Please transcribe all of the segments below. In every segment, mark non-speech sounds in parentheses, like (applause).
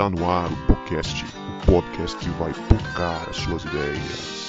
Está no ar o podcast, o podcast que vai tocar as suas ideias.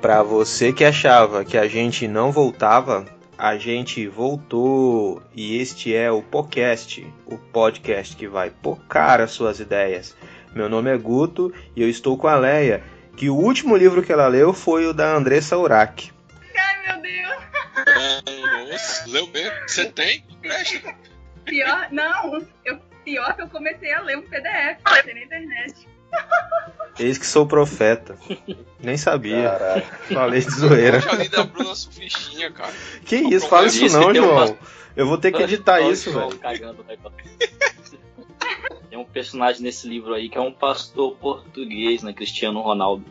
Para você que achava que a gente não voltava, a gente voltou e este é o podcast, o podcast que vai pocar as suas ideias. Meu nome é Guto e eu estou com a Leia, que o último livro que ela leu foi o da Andressa Urach. Ai, meu Deus. Nossa, leu mesmo? Você tem? Pior, não, eu, pior que eu comecei a ler um PDF, na internet. Eis que sou profeta. Nem sabia. Caralho. Falei de zoeira. Eu já li da Bruna cara. Que isso, fala isso não, um João. pas- Eu vou ter que editar Olha isso, João velho. Tem um personagem nesse livro aí que é um pastor português, né? Cristiano Ronaldo.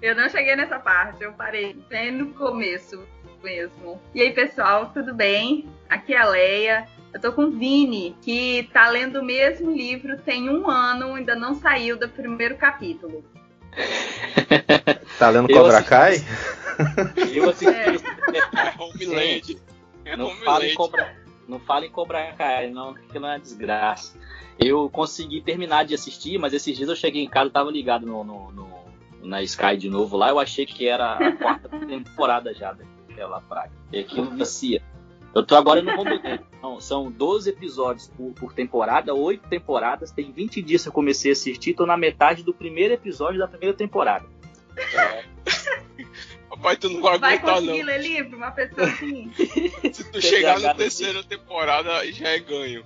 Eu não cheguei nessa parte, eu parei bem no começo mesmo. E aí, pessoal, tudo bem? Aqui é a Leia. Eu tô com o Vini, que tá lendo o mesmo livro tem um ano, ainda não saiu do primeiro capítulo. (laughs) Tá lendo Cobra Kai? Eu assisti. É (laughs) Homeland. É Não fala cobrar. Não fala em cobrar Kai, não, que não é desgraça. Eu consegui terminar de assistir, mas esses dias eu cheguei em casa, tava ligado no, no- no- na Sky de novo lá, eu achei que era a quarta (laughs) temporada já daquela praga. E aquilo vicia. Eu tô agora no mundo dele. Não, são 12 episódios por, por temporada, 8 temporadas, tem 20 dias que eu comecei a assistir, tô na metade do primeiro episódio da primeira temporada. (laughs) Rapaz, tu não vai Vai aguentar, conseguir não. ler livro? Uma pessoa assim? (laughs) Se tu chegar na terceira temporada, já é ganho.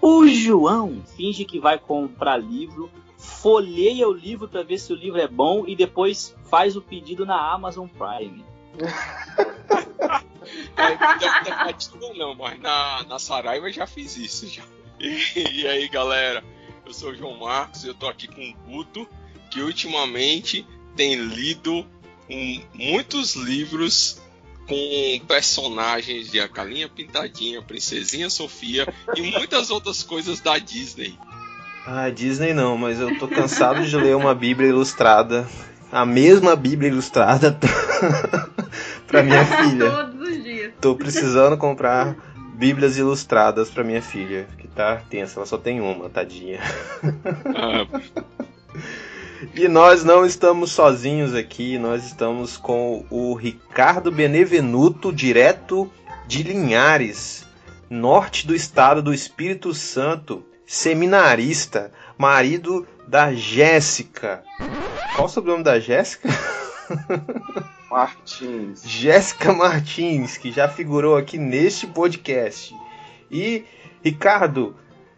O João finge que vai comprar livro, folheia o livro para ver se o livro é bom e depois faz o pedido na Amazon Prime. (laughs) Não não, mas na, na Saraiva eu já fiz isso já. E, e aí, galera, eu sou o João Marcos e eu tô aqui com o Guto, que ultimamente tem lido um- muitos livros com personagens de A Galinha Pintadinha, Princesinha Sofia e muitas outras coisas da Disney. Ah, Disney não, mas eu tô cansado de ler uma Bíblia ilustrada. A mesma Bíblia ilustrada (laughs) pra minha filha. Tô precisando comprar Bíblias ilustradas pra minha filha, que tá tensa, ela só tem uma, tadinha. Ah, E nós não estamos sozinhos aqui, nós estamos com o Ricardo Benevenuto, direto de Linhares, norte do estado do Espírito Santo, seminarista, marido da Jéssica. Qual o sobrenome da Jéssica? (laughs) Martins. Jéssica Martins, que já figurou aqui neste podcast. E Ricardo,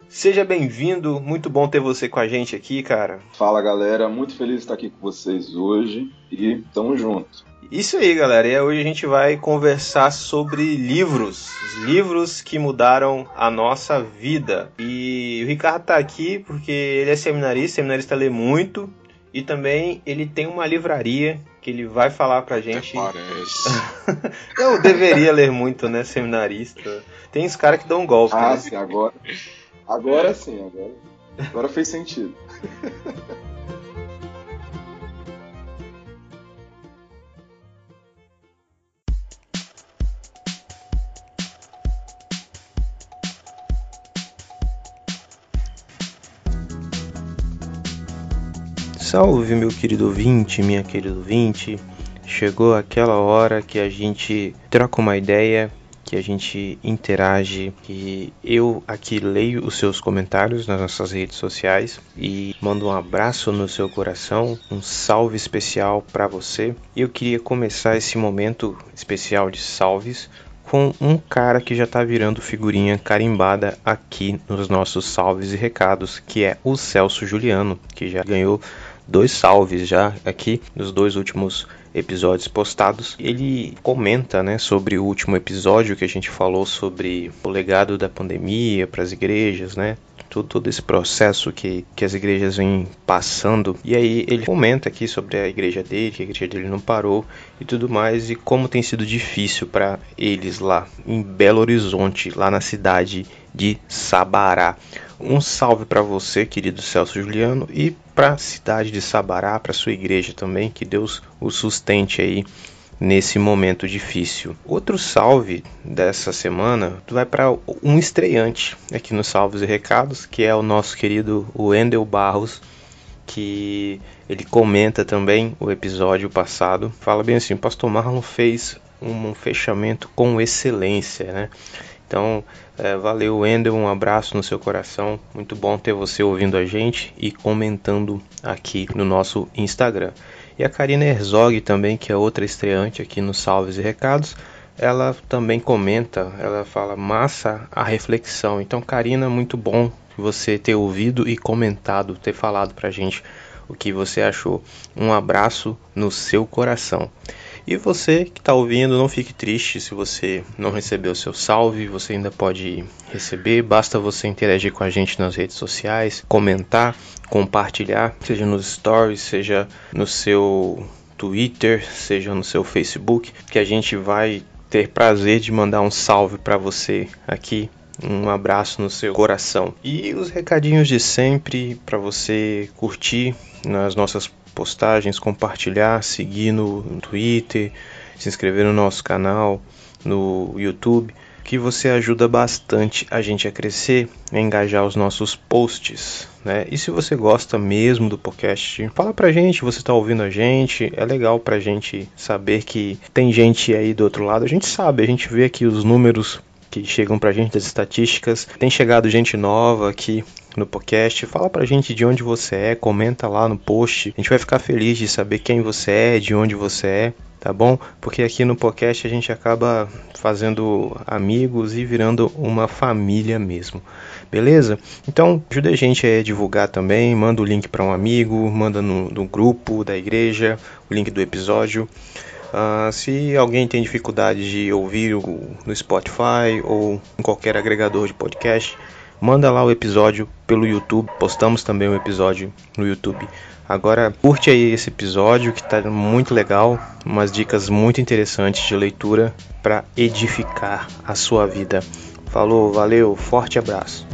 seja bem-vindo, muito bom ter você com a gente aqui, cara. Fala galera, muito feliz de estar aqui com vocês hoje e tamo junto. Isso aí, galera. E hoje a gente vai conversar sobre livros, os livros que mudaram a nossa vida. E o Ricardo tá aqui porque ele é seminarista, seminarista lê muito e também ele tem uma livraria que ele vai falar pra gente. parece. (laughs) Eu deveria ler muito, né, seminarista. Tem os caras que dão golpe, Ah, né? sim, agora. Agora sim, agora. Agora fez sentido. (laughs) Salve, meu querido ouvinte, minha querida ouvinte. Chegou aquela hora que a gente troca uma ideia, que a gente interage, que eu aqui leio os seus comentários nas nossas redes sociais e mando um abraço no seu coração, um salve especial para você. Eu queria começar esse momento especial de salves com um cara que já tá virando figurinha carimbada aqui nos nossos salves e recados, que é o Celso Juliano, que já ganhou dois salves já aqui nos dois últimos episódios postados. Ele comenta, né, sobre o último episódio que a gente falou sobre o legado da pandemia para as igrejas, né? todo, todo esse processo que, que as igrejas vêm passando. E aí ele comenta aqui sobre a igreja dele, que a igreja dele não parou e tudo mais, e como tem sido difícil para eles lá em Belo Horizonte, lá na cidade de Sabará. Um salve para você, querido Celso Juliano, e para a cidade de Sabará, para sua igreja também, que Deus o sustente aí nesse momento difícil. Outro salve dessa semana vai para um estreante aqui nos Salvos e Recados, que é o nosso querido Wendel Barros, que ele comenta também o episódio passado. Fala bem assim: Pastor Marlon fez um fechamento com excelência, né? Então, é, valeu, Wendel, um abraço no seu coração. Muito bom ter você ouvindo a gente e comentando aqui no nosso Instagram. E a Karina Herzog também, que é outra estreante aqui no Salves e Recados, ela também comenta, ela fala massa a reflexão. Então, Karina, muito bom você ter ouvido e comentado, ter falado pra gente o que você achou. Um abraço no seu coração. E você que está ouvindo, não fique triste se você não recebeu o seu salve, você ainda pode receber, basta você interagir com a gente nas redes sociais, comentar, compartilhar, seja nos stories, seja no seu Twitter, seja no seu Facebook, que a gente vai ter prazer de mandar um salve para você aqui um abraço no seu coração. E os recadinhos de sempre para você curtir nas nossas postagens, compartilhar, seguir no Twitter, se inscrever no nosso canal, no YouTube, que você ajuda bastante a gente a crescer, a engajar os nossos posts, né? E se você gosta mesmo do podcast, fala pra gente, você tá ouvindo a gente, é legal pra gente saber que tem gente aí do outro lado, a gente sabe, a gente vê aqui os números que chegam pra gente das estatísticas. Tem chegado gente nova aqui no podcast. Fala pra gente de onde você é, comenta lá no post. A gente vai ficar feliz de saber quem você é, de onde você é, tá bom? Porque aqui no podcast a gente acaba fazendo amigos e virando uma família mesmo. Beleza? Então ajuda a gente a divulgar também, manda o link para um amigo, manda no, no grupo da igreja, o link do episódio. Uh, se alguém tem dificuldade de ouvir o, no Spotify ou em qualquer agregador de podcast, manda lá o episódio pelo YouTube. Postamos também o episódio no YouTube. Agora curte aí esse episódio que está muito legal, umas dicas muito interessantes de leitura para edificar a sua vida. Falou, valeu, forte abraço.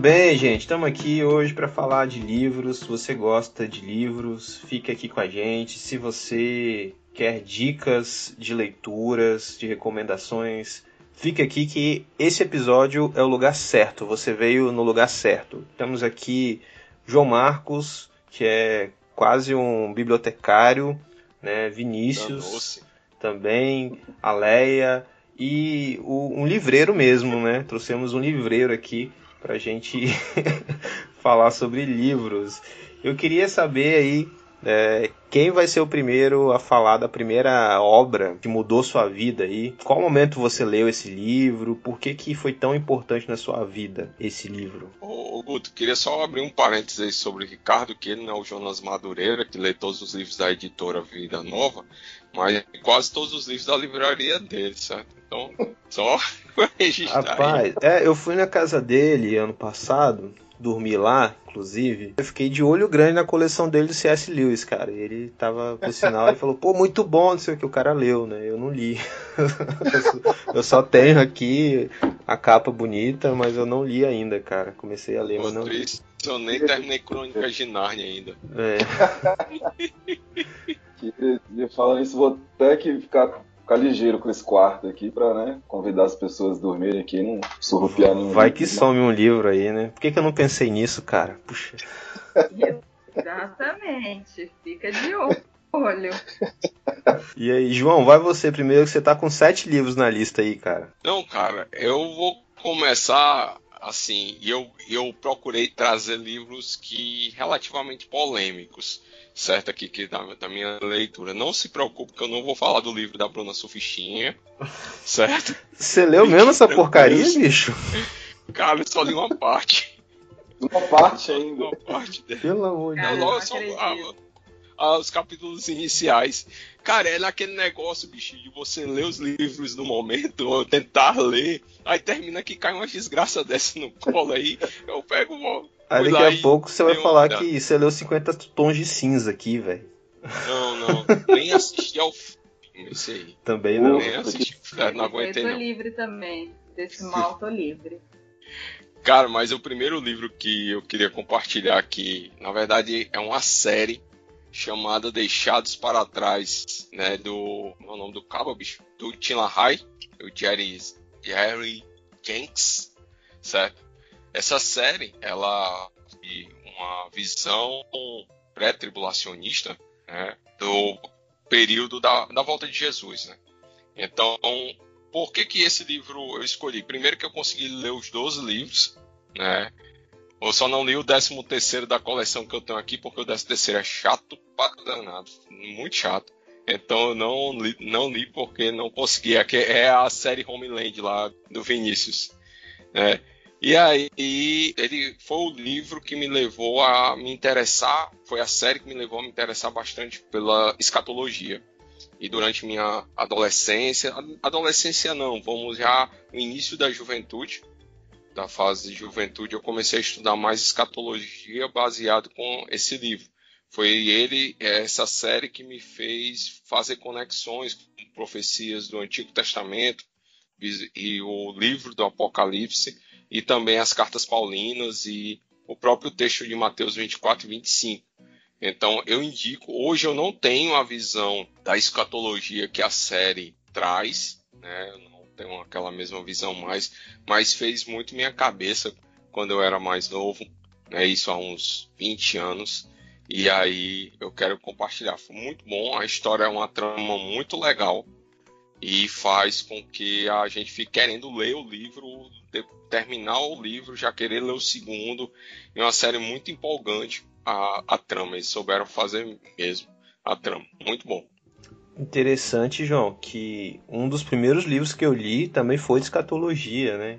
Bem, gente. Estamos aqui hoje para falar de livros. Se você gosta de livros, fique aqui com a gente. Se você quer dicas de leituras, de recomendações, fique aqui que esse episódio é o lugar certo. Você veio no lugar certo. Temos aqui João Marcos, que é quase um bibliotecário, né? Vinícius também, a Leia e o, um livreiro mesmo, né? Trouxemos um livreiro aqui para a gente (laughs) falar sobre livros. Eu queria saber aí é, quem vai ser o primeiro a falar da primeira obra que mudou sua vida aí? Qual momento você leu esse livro? Por que, que foi tão importante na sua vida esse livro? Ô, Guto, queria só abrir um parênteses aí sobre o Ricardo, que ele não é o Jonas Madureira, que lê todos os livros da editora Vida Nova, mas quase todos os livros da livraria dele, certo? Então, só (laughs) registrar. Rapaz, é, eu fui na casa dele ano passado, dormi lá, inclusive. Eu fiquei de olho grande na coleção dele do C.S. Lewis, cara. Ele tava, por sinal, ele falou, pô, muito bom, não sei o que o cara leu, né? Eu não li. (laughs) eu só tenho aqui a capa bonita, mas eu não li ainda, cara. Comecei a ler, pô, mas não li. Eu nem terminei Crônica de Narnia ainda. É. (laughs) Falando isso, vou até que ficar ficar ligeiro com esse quarto aqui pra, né, convidar as pessoas a dormirem aqui e não surrupiar nenhum. Vai que some um livro aí, né? Por que, que eu não pensei nisso, cara? Puxa. Exatamente. Fica de olho. E aí, João, vai você primeiro, que você tá com sete livros na lista aí, cara. Não, cara, eu vou começar assim, eu, eu procurei trazer livros que relativamente polêmicos certo aqui que da, da, minha leitura. Não se preocupe que eu não vou falar do livro da Bruna Sufistinha, (laughs) certo? Você leu mesmo essa porcaria, bicho? Cara, eu só li uma parte. Uma parte ainda. Uma parte dela. Pelo amor de Deus. não Logo só acredito. a- a- os capítulos iniciais. Cara, é naquele negócio, bicho, de você ler os livros no momento, ou tentar ler, aí termina que cai uma desgraça dessa no colo aí. Eu pego uma. Aí daqui a pouco você vai falar olhada. que você leu 50 tons de cinza aqui, velho. Não, não. Nem assisti ao filme, esse aí. Também não. Nem assisti. Cara, não aguentei, eu tô não. livre também. Desse mal, tô livre. Cara, mas o primeiro livro que eu queria compartilhar aqui, na verdade, é uma série chamada Deixados para Trás, né? Do. Como é o nome do cabo, bicho? Do Tina High, o Jerry, Jerry Jenks, certo? Essa série, ela tem uma visão pré-tribulacionista, né? Do período da, da volta de Jesus, né? Então, por que que esse livro eu escolhi? Primeiro que eu consegui ler os 12 livros, né? Eu só não li o 13 terceiro da coleção que eu tenho aqui, porque o 13 terceiro é chato pra danado, muito chato. Então eu não li, não li porque não consegui. É, é a série Homeland lá do Vinícius. né? E aí ele foi o livro que me levou a me interessar, foi a série que me levou a me interessar bastante pela escatologia. E durante minha adolescência, adolescência não, vamos já no início da juventude, da fase de juventude, eu comecei a estudar mais escatologia baseado com esse livro. Foi ele, essa série que me fez fazer conexões com profecias do Antigo Testamento e o livro do Apocalipse e também as cartas paulinas e o próprio texto de Mateus 24 e 25. Então eu indico, hoje eu não tenho a visão da escatologia que a série traz, né? Eu não tenho aquela mesma visão mais, mas fez muito minha cabeça quando eu era mais novo, né? Isso há uns 20 anos. E aí eu quero compartilhar. Foi muito bom, a história é uma trama muito legal e faz com que a gente fique querendo ler o livro, terminar o livro, já querer ler o segundo. É uma série muito empolgante a, a trama. Eles souberam fazer mesmo a trama. Muito bom. Interessante, João, que um dos primeiros livros que eu li também foi de escatologia, né?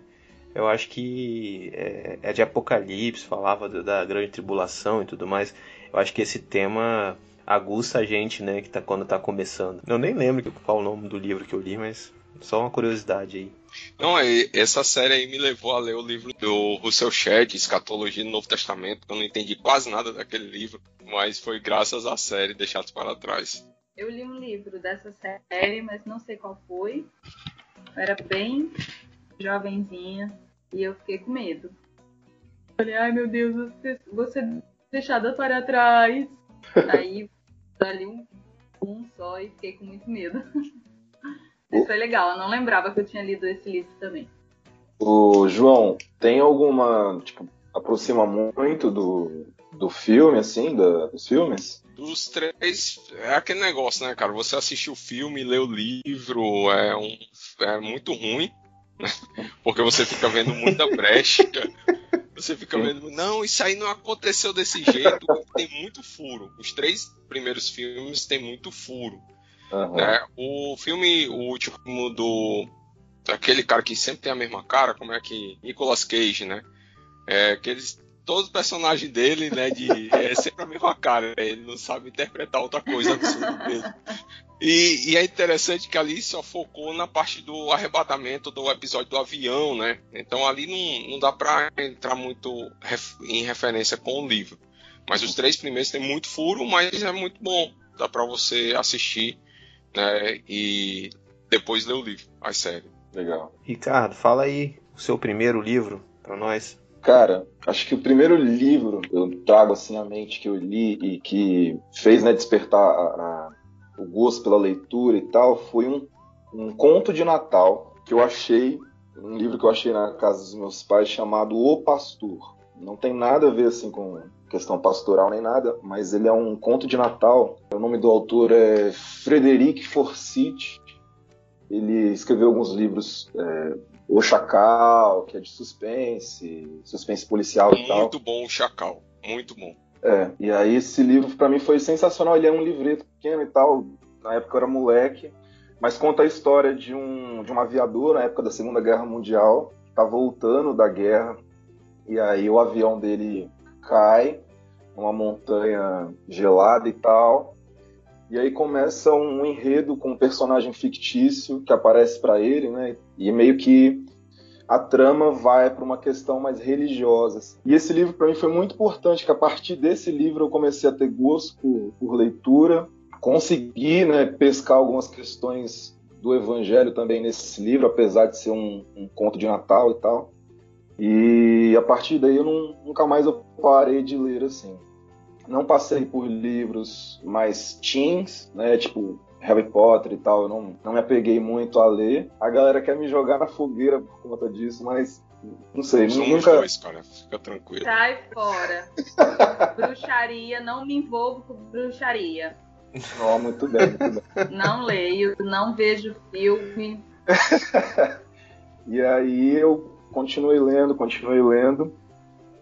Eu acho que é, é de Apocalipse, falava do- da grande tribulação e tudo mais. Eu acho que esse tema aguça a gente, né, que tá quando tá começando. Eu nem lembro qual o nome do livro que eu li, mas só uma curiosidade aí. Não, é- essa série aí me levou a ler o livro do Russell Shedd, Escatologia no Novo Testamento. Eu não entendi quase nada daquele livro, mas foi graças à série Deixados para Trás. Eu li um livro dessa série, mas não sei qual foi. Eu era bem jovenzinha e eu fiquei com medo. Falei, ai meu Deus, você, você deixada para trás. Aí dali um, um só e fiquei com muito medo. (laughs) Mas foi legal, eu não lembrava que eu tinha lido esse livro também. O João, tem alguma, tipo, aproxima muito do, do filme, assim, da- dos filmes? Dos três, é aquele negócio, né, cara? Você assistir o filme, ler o livro, é, um, é muito ruim, né? Porque você fica vendo muita brecha. Você fica vendo, não, isso aí não aconteceu desse jeito. Tem muito furo. Os três primeiros filmes tem muito furo. Aham. né? O filme, o último do. Aquele cara que sempre tem a mesma cara, como é que. Nicolas Cage, né? É, que eles, todos os personagens dele, né, de, é sempre a mesma cara, né? ele não sabe interpretar outra coisa absurda mesmo. E, e é interessante que ali só focou na parte do arrebatamento do episódio do avião, né? Então ali não, não dá pra entrar muito ref- em referência com o livro. Mas os três primeiros tem muito furo, mas é muito bom. Dá pra você assistir, né? E depois ler o livro, a série. Legal. Ricardo, fala aí o seu primeiro livro pra nós. Cara, acho que o primeiro livro que eu trago assim à mente que eu li e que fez né, despertar a- a- o gosto pela leitura e tal foi um, um conto de Natal que eu achei, um livro que eu achei na casa dos meus pais chamado O Pastor. Não tem nada a ver assim com questão pastoral nem nada, mas ele é um conto de Natal. O nome do autor é Frederic Forsyth. Ele escreveu alguns livros é, o Chacal, que é de suspense, suspense policial e tal. Muito bom o Chacal, muito bom. É, e aí esse livro pra mim foi sensacional. Ele é um livreto pequeno e tal. Na época eu era moleque, mas conta a história de um, de um aviador na época da Segunda Guerra Mundial tá voltando da guerra e aí o avião dele cai numa montanha gelada e tal. E aí começa um enredo com um personagem fictício que aparece para ele, né? E meio que a trama vai para uma questão mais religiosa. assim. E esse livro para mim foi muito importante, que a partir desse livro eu comecei a ter gosto por, por leitura, consegui né, pescar algumas questões do Evangelho também nesse livro, apesar de ser um, um conto de Natal e tal. E a partir daí eu não, nunca mais eu parei de ler assim. Não passei por livros mais teens, né, tipo Harry Potter e tal, eu não, não me apeguei muito a ler. A galera quer me jogar na fogueira por conta disso, mas não sei, Somos nunca. dois, cara. Fica tranquilo. Sai fora. (laughs) bruxaria, não me envolvo com bruxaria. Não, muito bem, muito bem. Não leio, não vejo filme. (laughs) E aí eu continuei lendo, continuei lendo.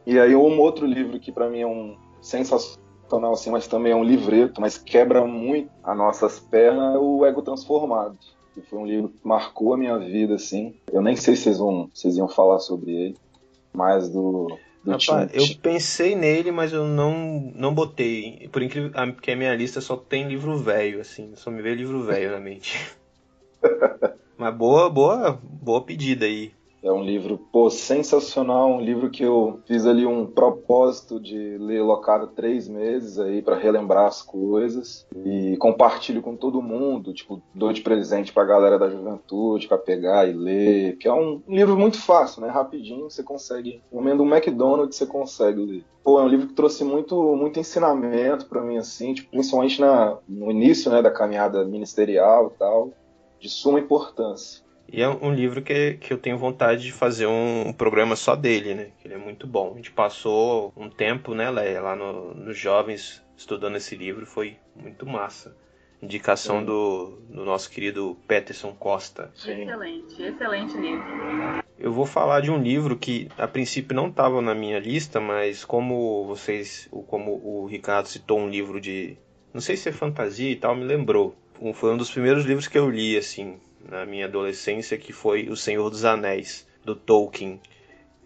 E aí um outro livro que para mim é um sensacional assim, mas também é um livreto, mas quebra muito as nossas pernas, é o Ego Transformado. Que foi um livro que marcou a minha vida assim. Eu nem sei se vocês vão, vocês iam falar sobre ele, mas do do Rapaz, eu pensei nele, mas eu não, não botei. Por incrível porque a minha lista só tem livro velho, assim. Só me vê livro velho na mente. (laughs) mas boa, boa, boa pedida aí. É um livro, pô, sensacional, um livro que eu fiz ali um propósito de ler a cada três meses aí para relembrar as coisas e compartilho com todo mundo, tipo, dou de presente pra galera da juventude para pegar e ler, que é um livro muito fácil, né? Rapidinho, você consegue, comendo um McDonald's você consegue ler. Pô, é um livro que trouxe muito, muito ensinamento para mim assim, tipo, principalmente na, no início, né, da caminhada ministerial e tal, de suma importância. E é um livro que, que eu tenho vontade de fazer um, um programa só dele, né? Que ele é muito bom. A gente passou um tempo, né, Leia, lá no, nos jovens estudando esse livro, foi muito massa. Indicação Sim. do, do nosso querido Peterson Costa. Sim. Excelente, excelente livro. Eu vou falar de um livro que a princípio não estava na minha lista, mas como vocês, o- como o Ricardo citou um livro de, não sei se é fantasia e tal, me lembrou. Foi um dos primeiros livros que eu li assim na minha adolescência, que foi O Senhor dos Anéis do Tolkien.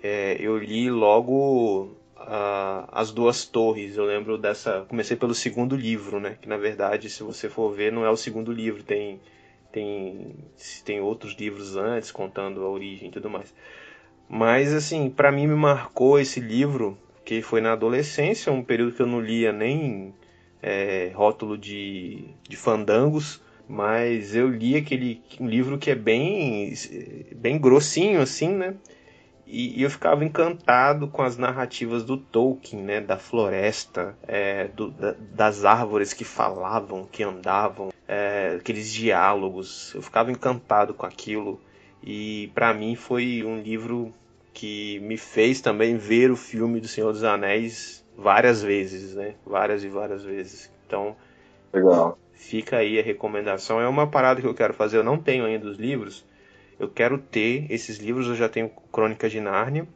É, eu li logo ah, As Duas Torres. Eu lembro dessa. Comecei pelo segundo livro, né? Que na verdade, se você for ver, não é o segundo livro. Tem tem tem outros livros antes contando a origem e tudo mais. Mas assim, pra mim me marcou esse livro que foi na adolescência, um período que eu não lia nem é, rótulo de, de fandangos, mas eu li aquele livro que é bem bem grossinho assim, né? E, e eu ficava encantado com as narrativas do Tolkien, né? Da floresta, é, do- da- das árvores que falavam, que andavam, é, aqueles diálogos. Eu ficava encantado com aquilo. E pra mim foi um livro que me fez também ver o filme do Senhor dos Anéis várias vezes, né? Várias e várias vezes. Então, Legal. Fica aí a recomendação. É uma parada que eu quero fazer. Eu não tenho ainda os livros. Eu quero ter esses livros. Eu já tenho Crônicas de Nárnia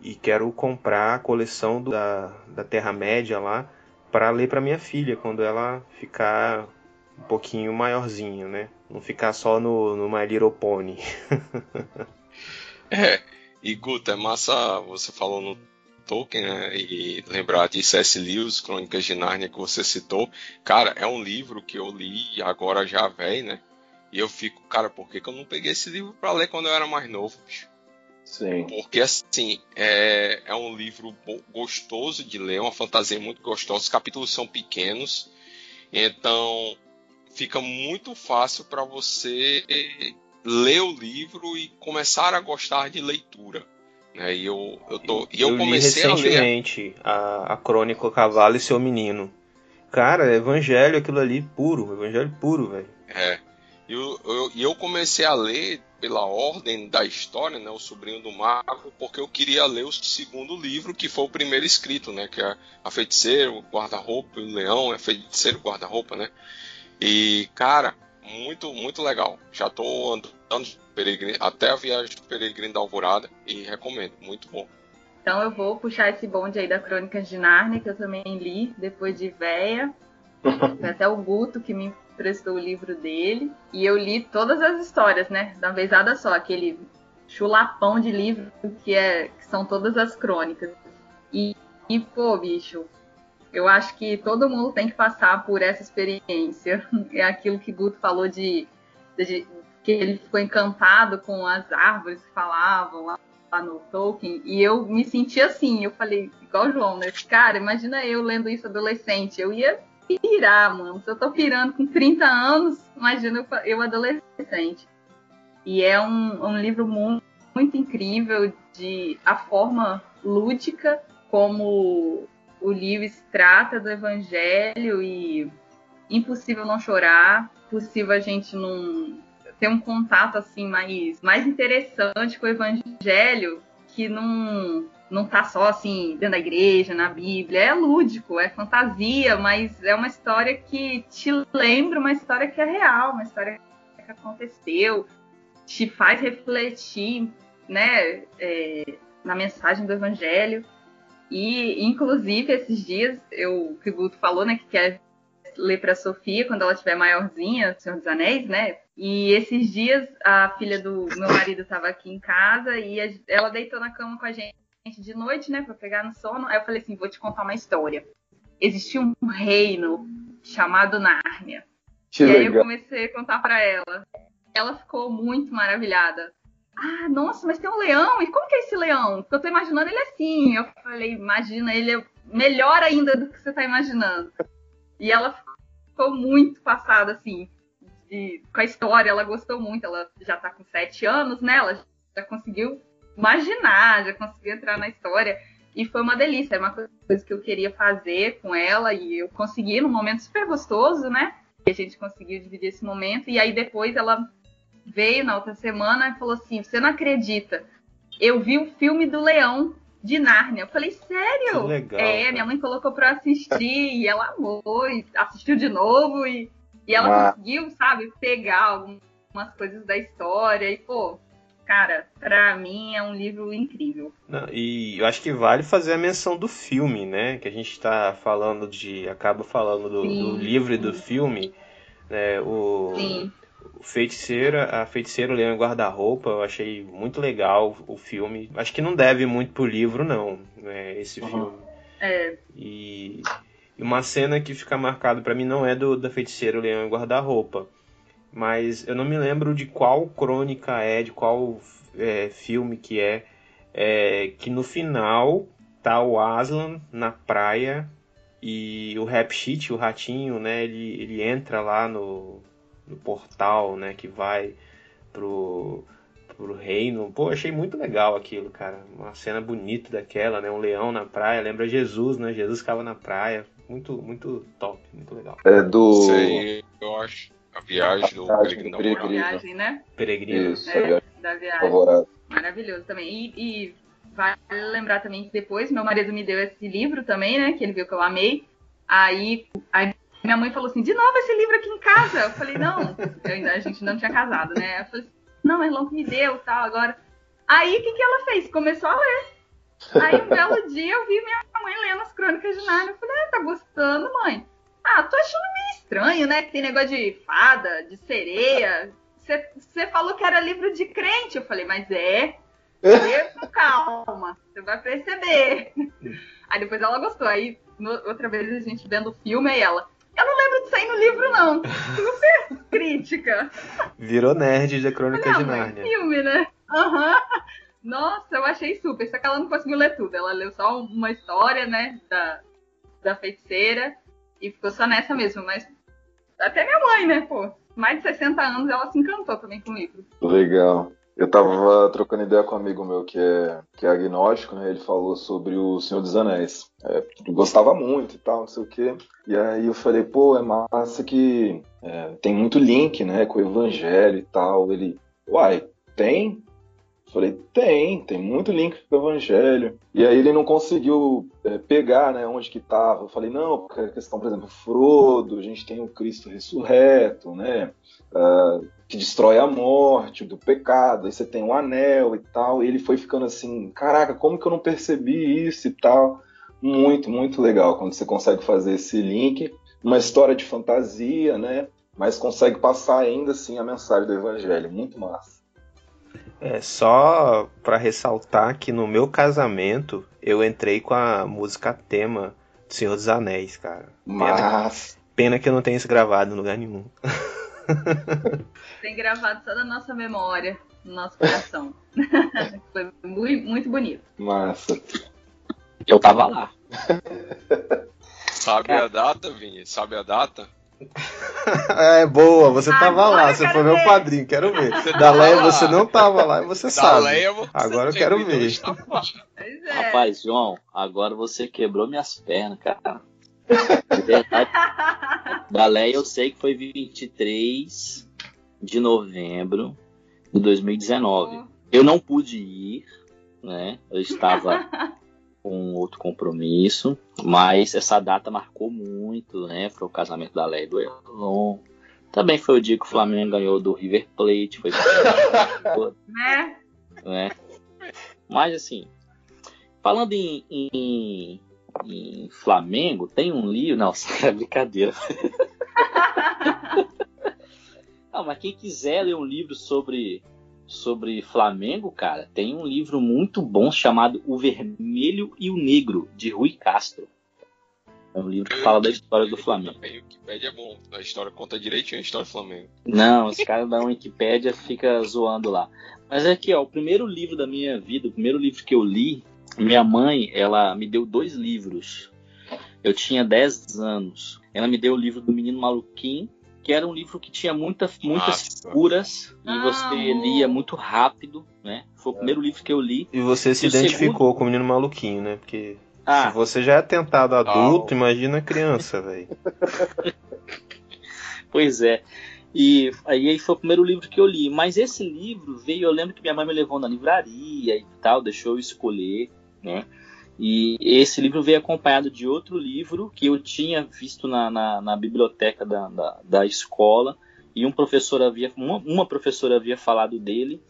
e quero comprar a coleção do- da, da Terra-média lá para ler para minha filha quando ela ficar um pouquinho maiorzinha, né? Não ficar só no, no My Little Pony. (laughs) É, e Guto, é massa você falou no Tolkien, né? E lembrar de C.S. Lewis, Crônicas de Nárnia, que você citou. Cara, é um livro que eu li agora já velho, né? E eu fico, cara, por que, que eu não peguei esse livro pra ler quando eu era mais novo, bicho? Sim. Porque, assim, é, é um livro gostoso de ler, uma fantasia muito gostosa. Os capítulos são pequenos, então fica muito fácil para você ler o livro e começar a gostar de leitura. Né? E eu, eu, tô, e eu, li comecei a ler. recentemente a, a Crônica O Cavalo e Seu Menino. Cara, é evangelho aquilo ali puro, evangelho puro, velho. É. E eu, eu, e eu comecei a ler pela ordem da história, né, o sobrinho do mago, porque eu queria ler o segundo livro, que foi o primeiro escrito, né, que é a feiticeira, o guarda-roupa, o leão, é feiticeiro, guarda-roupa, né. E cara, muito muito legal. Já tô andando de peregrino, até a viagem do peregrino da Alvorada e recomendo, muito bom. Então eu vou puxar esse bonde aí da Crônicas de Nárnia, que eu também li depois de véia. (laughs) Foi até o Guto que me emprestou o livro dele. E eu li todas as histórias, né? Da vezada só. Aquele chulapão de livro que, é, que são todas as crônicas. E, e, pô, bicho, eu acho que todo mundo tem que passar por essa experiência. (laughs) É aquilo que Guto falou de, de que ele ficou encantado com as árvores que falavam lá, lá, no Tolkien. E eu me senti assim, eu falei, igual o João, né? Cara, imagina eu lendo isso adolescente. Eu ia pirar, mano. Se eu tô pirando com 30 anos, imagina eu, eu adolescente. E é um, um livro muito, muito incrível de a forma lúdica como o Lewis trata do evangelho e impossível não chorar, possível a gente não ter um contato assim mais, mais interessante com o evangelho que não não tá só assim dentro da igreja, na Bíblia, é lúdico, é fantasia, mas é uma história que te lembra uma história que é real, uma história que aconteceu, te faz refletir, né, é, na mensagem do Evangelho. E, inclusive, esses dias, eu, que o Guto falou, né, que quer ler para Sofia quando ela estiver maiorzinha, Senhor dos Anéis, né? E esses dias a filha do meu marido estava aqui em casa e ela deitou na cama com a gente de noite, né, para pegar no sono. Aí eu falei assim, vou te contar uma história. Existia um reino chamado Nárnia. Que e legal. aí eu comecei a contar para ela. Ela ficou muito maravilhada. Ah, nossa, mas tem um leão? E como que é esse leão? Porque eu tô imaginando ele assim. Eu falei, imagina, ele é melhor ainda do que você tá imaginando. E ela ficou muito passada, assim, de, com a história. Ela gostou muito. Ela já tá com sete anos, né? Ela já conseguiu imaginar, já conseguiu entrar na história. E foi uma delícia, era uma coisa que eu queria fazer com ela e eu consegui num momento super gostoso, né? E a gente conseguiu dividir esse momento. E aí depois ela veio na outra semana e falou assim: Você não acredita? Eu vi o filme do Leão de Nárnia. Eu falei, sério? Que legal. É, cara. minha mãe colocou pra assistir e ela amou, e assistiu de novo e, e ela ah. conseguiu, sabe, pegar algumas coisas da história e, pô, cara, pra mim é um livro incrível. Não, e eu acho que vale fazer a menção do filme, né? Que a gente tá falando de. acaba falando do, do livro e do filme. Né? O, Sim. O Feiticeira, a Feiticeira Leão e Guarda-Roupa, eu achei muito legal o filme. Acho que não deve muito pro livro, não, né? Esse uhum. filme. É. E, e uma cena que fica marcado para mim não é do da Feiticeira Leão e Guarda-Roupa mas eu não me lembro de qual crônica é, de qual é, filme que é, é, que no final tá o Aslan na praia e o Rapshit, o ratinho, né, ele, ele entra lá no, no portal, né, que vai pro, pro reino. Pô, achei muito legal aquilo, cara. Uma cena bonita daquela, né, um leão na praia, lembra Jesus, né, Jesus ficava na praia. Muito, muito top, muito legal. É do... Sei, eu acho. A viagem do Peregrino. do Peregrino. Viagem, né? Peregrino. Isso, É, é, da viagem. favorado. Maravilhoso também. E, e vale lembrar também que depois meu marido me deu esse livro também, né? Que ele viu que eu amei. Aí, aí minha mãe falou assim: de novo esse livro aqui em casa. Eu falei: não, eu ainda, a gente não tinha casado, né? Eu falei: não, mas Elon que me deu tal, agora. Aí o que, que ela fez? Começou a ler. Aí um belo dia eu vi minha mãe lendo as crônicas de Narnia. Eu falei: ah, tá gostando, mãe? Ah, tô achando meio estranho, né? Que tem negócio de fada, de sereia. Você falou que era livro de crente. Eu falei, mas é. Com calma, você vai perceber. Aí depois ela gostou. Aí no, outra vez a gente vendo o filme, aí ela. Eu não lembro de sair no livro, não. Super (laughs) crítica. Virou nerd da Crônica Não, de mas Nárnia. filme, né? Aham. Nossa, eu achei super. Só que ela não conseguiu ler tudo. Ela leu só uma história, né? Da, da feiticeira. E ficou só nessa mesmo. Mas até minha mãe, né, pô? Mais de 60 anos ela se encantou também com o livro. Legal. Eu tava trocando ideia com um amigo meu que é, que é agnóstico, né? Ele falou sobre o Senhor dos Anéis. É, gostava muito e tal, não sei o quê. E aí eu falei, pô, é massa que é, tem muito link, né, com o Evangelho e tal. Ele, uai, tem? Falei, tem, tem muito link com o Evangelho. E aí ele não conseguiu é, pegar, né, onde que tava. Eu falei, não, porque a questão, por exemplo, Frodo, a gente tem o Cristo ressurreto, né? ah, que destrói a morte, do pecado, aí você tem o anel e tal, e ele foi ficando assim, caraca, como que eu não percebi isso e tal. Muito, muito legal quando você consegue fazer esse link, uma história de fantasia, né? Mas consegue passar ainda assim a mensagem do evangelho, muito massa. É só pra ressaltar que no meu casamento eu entrei com a música tema do Senhor dos Anéis, cara. Pena, Mas. pena que eu não tenho isso gravado em lugar nenhum. (laughs) Tem gravado só da nossa memória, no nosso coração. (laughs) Foi muito, bonito. Massa. Eu tava lá. (laughs) Sabe a data, Vini? Sabe a data? (laughs) é boa, você tava Agora lá, eu você foi meu ver. padrinho, quero ver. Da tava Leia lá. você não tava lá e você Da sabe. Leia, você Agora eu quero ver. lá. É. Rapaz, João, agora você quebrou minhas pernas, cara. (laughs) De verdade. Da Leia eu sei que foi 23 de novembro de 2019. Eu não pude ir, né? Eu estava com outro compromisso, mas essa data marcou muito, né? Foi o casamento da Leia e do Elon. Também foi o dia que o Flamengo ganhou do River Plate, foi (laughs) Né? né? Mas assim, falando em, em, em Flamengo, tem um livro. Não, (laughs) é brincadeira. (laughs) Não, mas quem quiser ler um livro sobre, sobre Flamengo, cara, tem um livro muito bom chamado O Vermelho e o Negro, de Rui Castro. É um livro que fala da história do Flamengo. Também, (laughs) O Wikipedia é bom. A história conta direitinho a história do Flamengo. Não, os caras da Wikipédia fica zoando lá. Mas é que, ó, o primeiro livro da minha vida, o primeiro livro que eu li, minha mãe, ela me deu dois livros. Eu tinha 10 anos. Ela me deu o livro do Menino Maluquinho, que era um livro que tinha muita, muitas Nossa. figuras e Ah, você lia muito rápido, né? Foi o primeiro livro que eu li. E você se E identificou com o menino maluquinho, né? Porque Ah, se você já é tentado adulto, imagina criança, velho. (laughs) Pois é. E aí foi o primeiro livro que eu li. Mas esse livro veio, eu lembro que minha mãe me levou na livraria e tal, deixou eu escolher, né? E esse livro veio acompanhado de outro livro que eu tinha visto na, na, na biblioteca da, da, da escola. E um professor havia, uma, uma professora havia falado dele.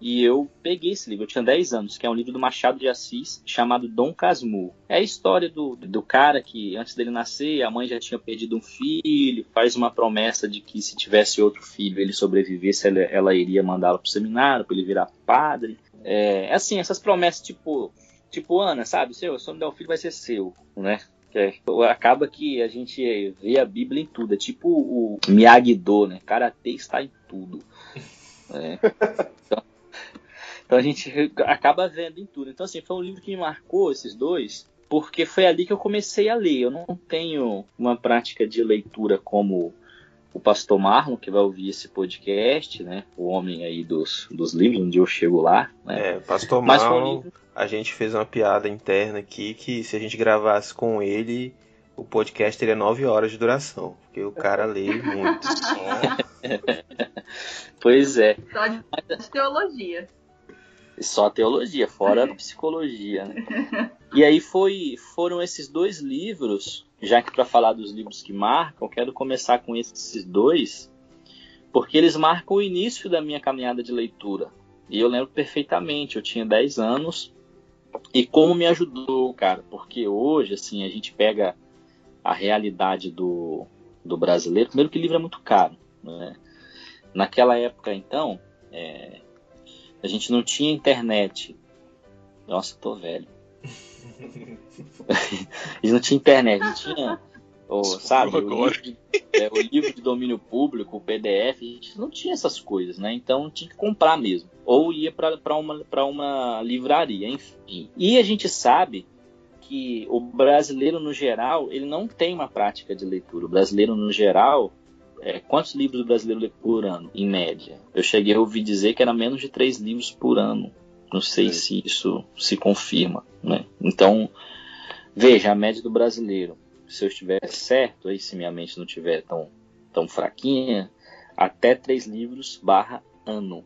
E eu peguei esse livro, eu tinha 10 anos, que é um livro do Machado de Assis, chamado Dom Casmurro. É a história do, do cara que, antes dele nascer, a mãe já tinha perdido um filho, faz uma promessa de que se tivesse outro filho, ele sobrevivesse, ela, ela iria mandá-lo pro seminário, para ele virar padre. É assim, essas promessas tipo, tipo Ana, sabe? Seu, se eu não der o filho, vai ser seu, né? É- acaba que a gente vê a Bíblia em tudo. É tipo o Miyagi-Do, né? Karatê está em tudo. É. (laughs) Então, então a gente acaba vendo em tudo. Então, assim, foi um livro que me marcou, esses dois, porque foi ali que eu comecei a ler. Eu não tenho uma prática de leitura como o pastor Marlon, que vai ouvir esse podcast, né? O homem aí dos, dos livros, um dia eu chego lá, né? É, Pastor Mas um Marlon, livro. a gente fez uma piada interna aqui que se a gente gravasse com ele, o podcast teria 9 horas de duração. Porque o cara lê muito. (laughs) Pois é. Só de teologia. Só teologia, fora a psicologia. Né? (laughs) E aí foi, foram esses dois livros, já que para falar dos livros que marcam, quero começar com esses dois, porque eles marcam o início da minha caminhada de leitura. E eu lembro perfeitamente, eu tinha 10 anos, e como me ajudou, cara, porque hoje, assim, a gente pega a realidade do, do brasileiro, primeiro que livro é muito caro, né? Naquela época, então, é, a gente não tinha internet. Nossa, tô velho. A gente não tinha internet, não tinha, o, sabe, o livro, de, é, o livro de domínio público, o PDF, a gente não tinha essas coisas, né? Então tinha que comprar mesmo. Ou ia para uma, pra uma livraria, enfim. E a gente sabe que o brasileiro, no geral, ele não tem uma prática de leitura. O brasileiro, no geral, é, quantos livros o brasileiro lê por ano, em média? Eu cheguei a ouvir dizer que era menos de três livros por ano. Não sei É. se isso se confirma, né? Então, veja, a média do brasileiro, se eu estiver certo, aí se minha mente não estiver tão, tão fraquinha, até três livros barra ano.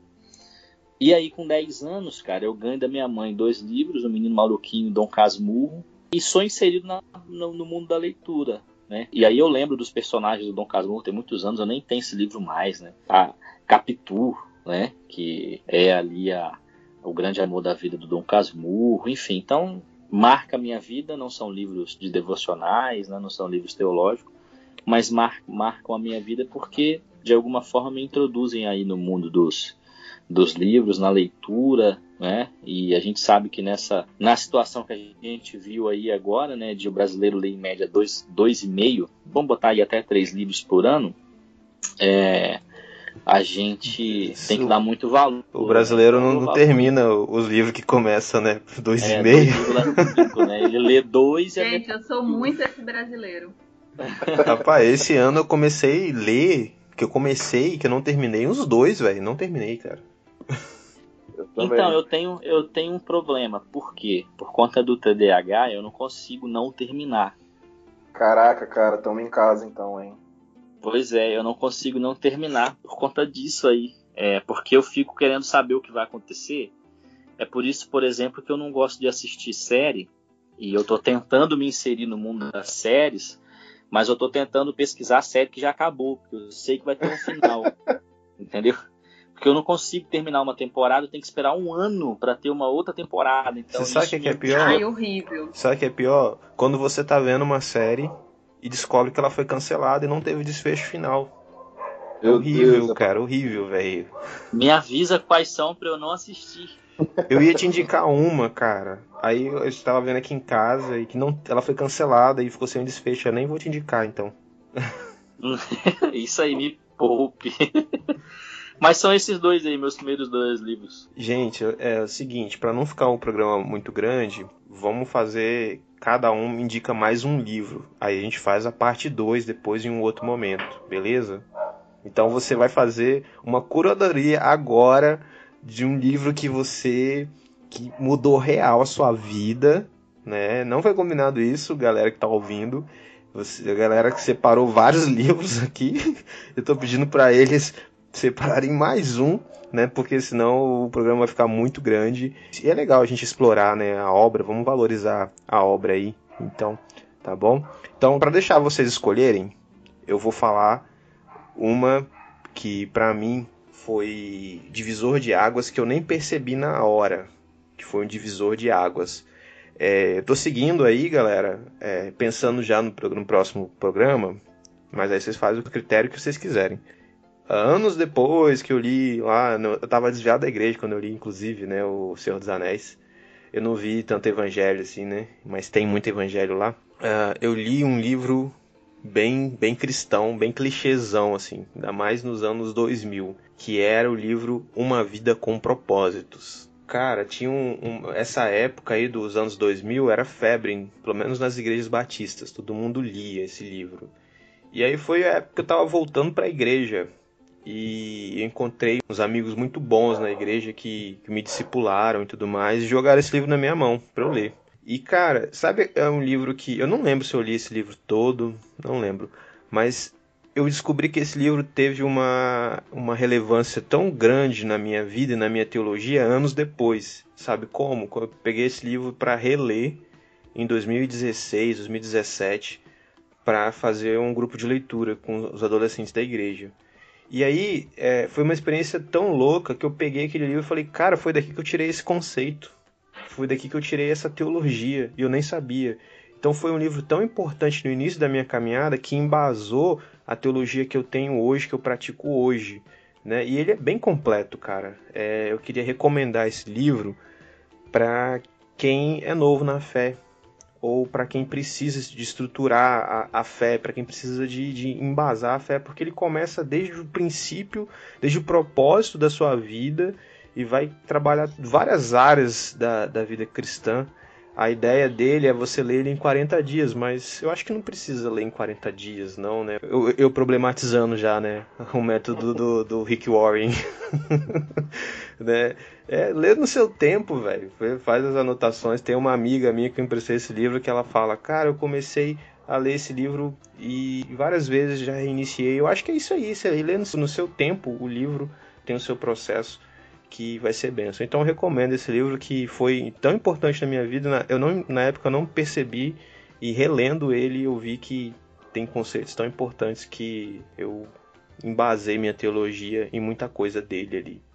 E aí, com 10 anos, cara, eu ganho da minha mãe dois livros, O Menino Maluquinho e Dom Casmurro, e sou inserido na- no, no mundo da leitura. Né? E aí eu lembro dos personagens do Dom Casmurro, tem muitos anos, eu nem tenho esse livro mais, né? A Capitu, né? Que é ali a, o grande amor da vida do Dom Casmurro, enfim. Então, marca a minha vida, não são livros de devocionais, né? não são livros teológicos, mas mar, marcam a minha vida porque, de alguma forma, me introduzem aí no mundo dos, dos livros, na leitura, né? E a gente sabe que nessa na situação que a gente viu aí agora, né, de o brasileiro ler em média dois, dois e meio, vamos botar aí até três livros por ano, é, a gente Isso. tem que dar muito valor. O brasileiro não, não termina os livros que começam, né? (laughs) Dois é, e meio. Dois né? Ele lê dois e Gente, eu sou muito esse brasileiro. (laughs) Rapaz, esse ano eu comecei a ler, que eu comecei, que eu não terminei, uns dois, velho. Não terminei, cara. Eu então, eu tenho, eu tenho um problema. Por quê? Por conta do TDAH, eu não consigo não terminar. Caraca, cara, tamo em casa então, hein? Pois é, eu não consigo não terminar por conta disso aí. É, porque eu fico querendo saber o que vai acontecer. É por isso, por exemplo, que eu não gosto de assistir série. E eu tô tentando me inserir no mundo das séries, mas eu tô tentando pesquisar a série que já acabou, porque eu sei que vai ter um final. (laughs) entendeu? Porque eu não consigo terminar uma temporada, eu tenho que esperar um ano para ter uma outra temporada. Então, você sabe o que, que é pior? Ai, horrível. Sabe o que é pior? Quando você tá vendo uma série e descobre que ela foi cancelada e não teve desfecho final. É horrível, Deus, cara, horrível, velho. Me avisa quais são pra eu não assistir. Eu ia te indicar uma, cara. Aí eu estava vendo aqui em casa e que não, ela foi cancelada e ficou sem desfecho. Eu nem vou te indicar, então. (laughs) Isso aí me poupe. (laughs) Mas são esses dois aí, meus primeiros dois livros. Gente, é o seguinte, para não ficar um programa muito grande, vamos fazer. Cada um indica mais um livro. Aí a gente faz a parte 2 depois em um outro momento, beleza? Então você vai fazer uma curadoria agora de um livro que você que mudou real a sua vida, né? Não foi combinado isso, galera que tá ouvindo. Você, a galera que separou vários (laughs) livros aqui, eu tô pedindo para eles separarem mais um, né? Porque senão o programa vai ficar muito grande. E é legal a gente explorar, né, a obra, vamos valorizar a obra aí. Então, tá bom? Então, para deixar vocês escolherem, eu vou falar uma que para mim foi divisor de águas que eu nem percebi na hora, que foi um divisor de águas. É, tô seguindo aí, galera, é, pensando já no, no próximo programa, mas aí vocês fazem o critério que vocês quiserem anos depois que eu li lá, eu tava desviado da igreja quando eu li, inclusive, né, o Senhor dos Anéis. Eu não vi tanto evangelho assim, né, mas tem muito evangelho lá. Uh, eu li um livro bem, bem cristão, bem clichêzão, assim, ainda mais nos anos 2000, que era o livro Uma Vida com Propósitos. Cara, tinha um, um, essa época aí dos anos 2000 era febre, pelo menos nas igrejas batistas, todo mundo lia esse livro. E aí foi a época que eu tava voltando para a igreja e encontrei uns amigos muito bons na igreja que, que me discipularam e tudo mais e jogaram esse livro na minha mão para eu ler. E cara, sabe, é um livro que eu não lembro se eu li esse livro todo, não lembro, mas eu descobri que esse livro teve uma, uma relevância tão grande na minha vida e na minha teologia anos depois. Sabe como? Quando eu peguei esse livro para reler em 2016, 2017, para fazer um grupo de leitura com os adolescentes da igreja. E aí é, foi uma experiência tão louca que eu peguei aquele livro e falei, cara, foi daqui que eu tirei esse conceito. Foi daqui que eu tirei essa teologia. E eu nem sabia. Então foi um livro tão importante no início da minha caminhada que embasou a teologia que eu tenho hoje, que eu pratico hoje. Né? E ele é bem completo, cara. É, eu queria recomendar esse livro para quem é novo na fé, ou para quem precisa de estruturar a, a fé, para quem precisa de, de embasar a fé, porque ele começa desde o princípio, desde o propósito da sua vida e vai trabalhar várias áreas da, da vida cristã. A ideia dele é você ler ele em 40 dias, mas eu acho que não precisa ler em 40 dias, não, né? Eu, eu problematizando já, né? (laughs) O método do, do Rick Warren. (laughs) né? É, lê no seu tempo, velho. Faz as anotações. Tem uma amiga minha que eu emprestei esse livro que ela fala: Cara, eu comecei a ler esse livro e várias vezes já reiniciei. Eu acho que é isso aí. Você lê no seu tempo o livro, tem o seu processo que vai ser benção. Então eu recomendo esse livro que foi tão importante na minha vida. Eu não, na época eu não percebi e relendo ele eu vi que tem conceitos tão importantes que eu embasei minha teologia em muita coisa dele ali.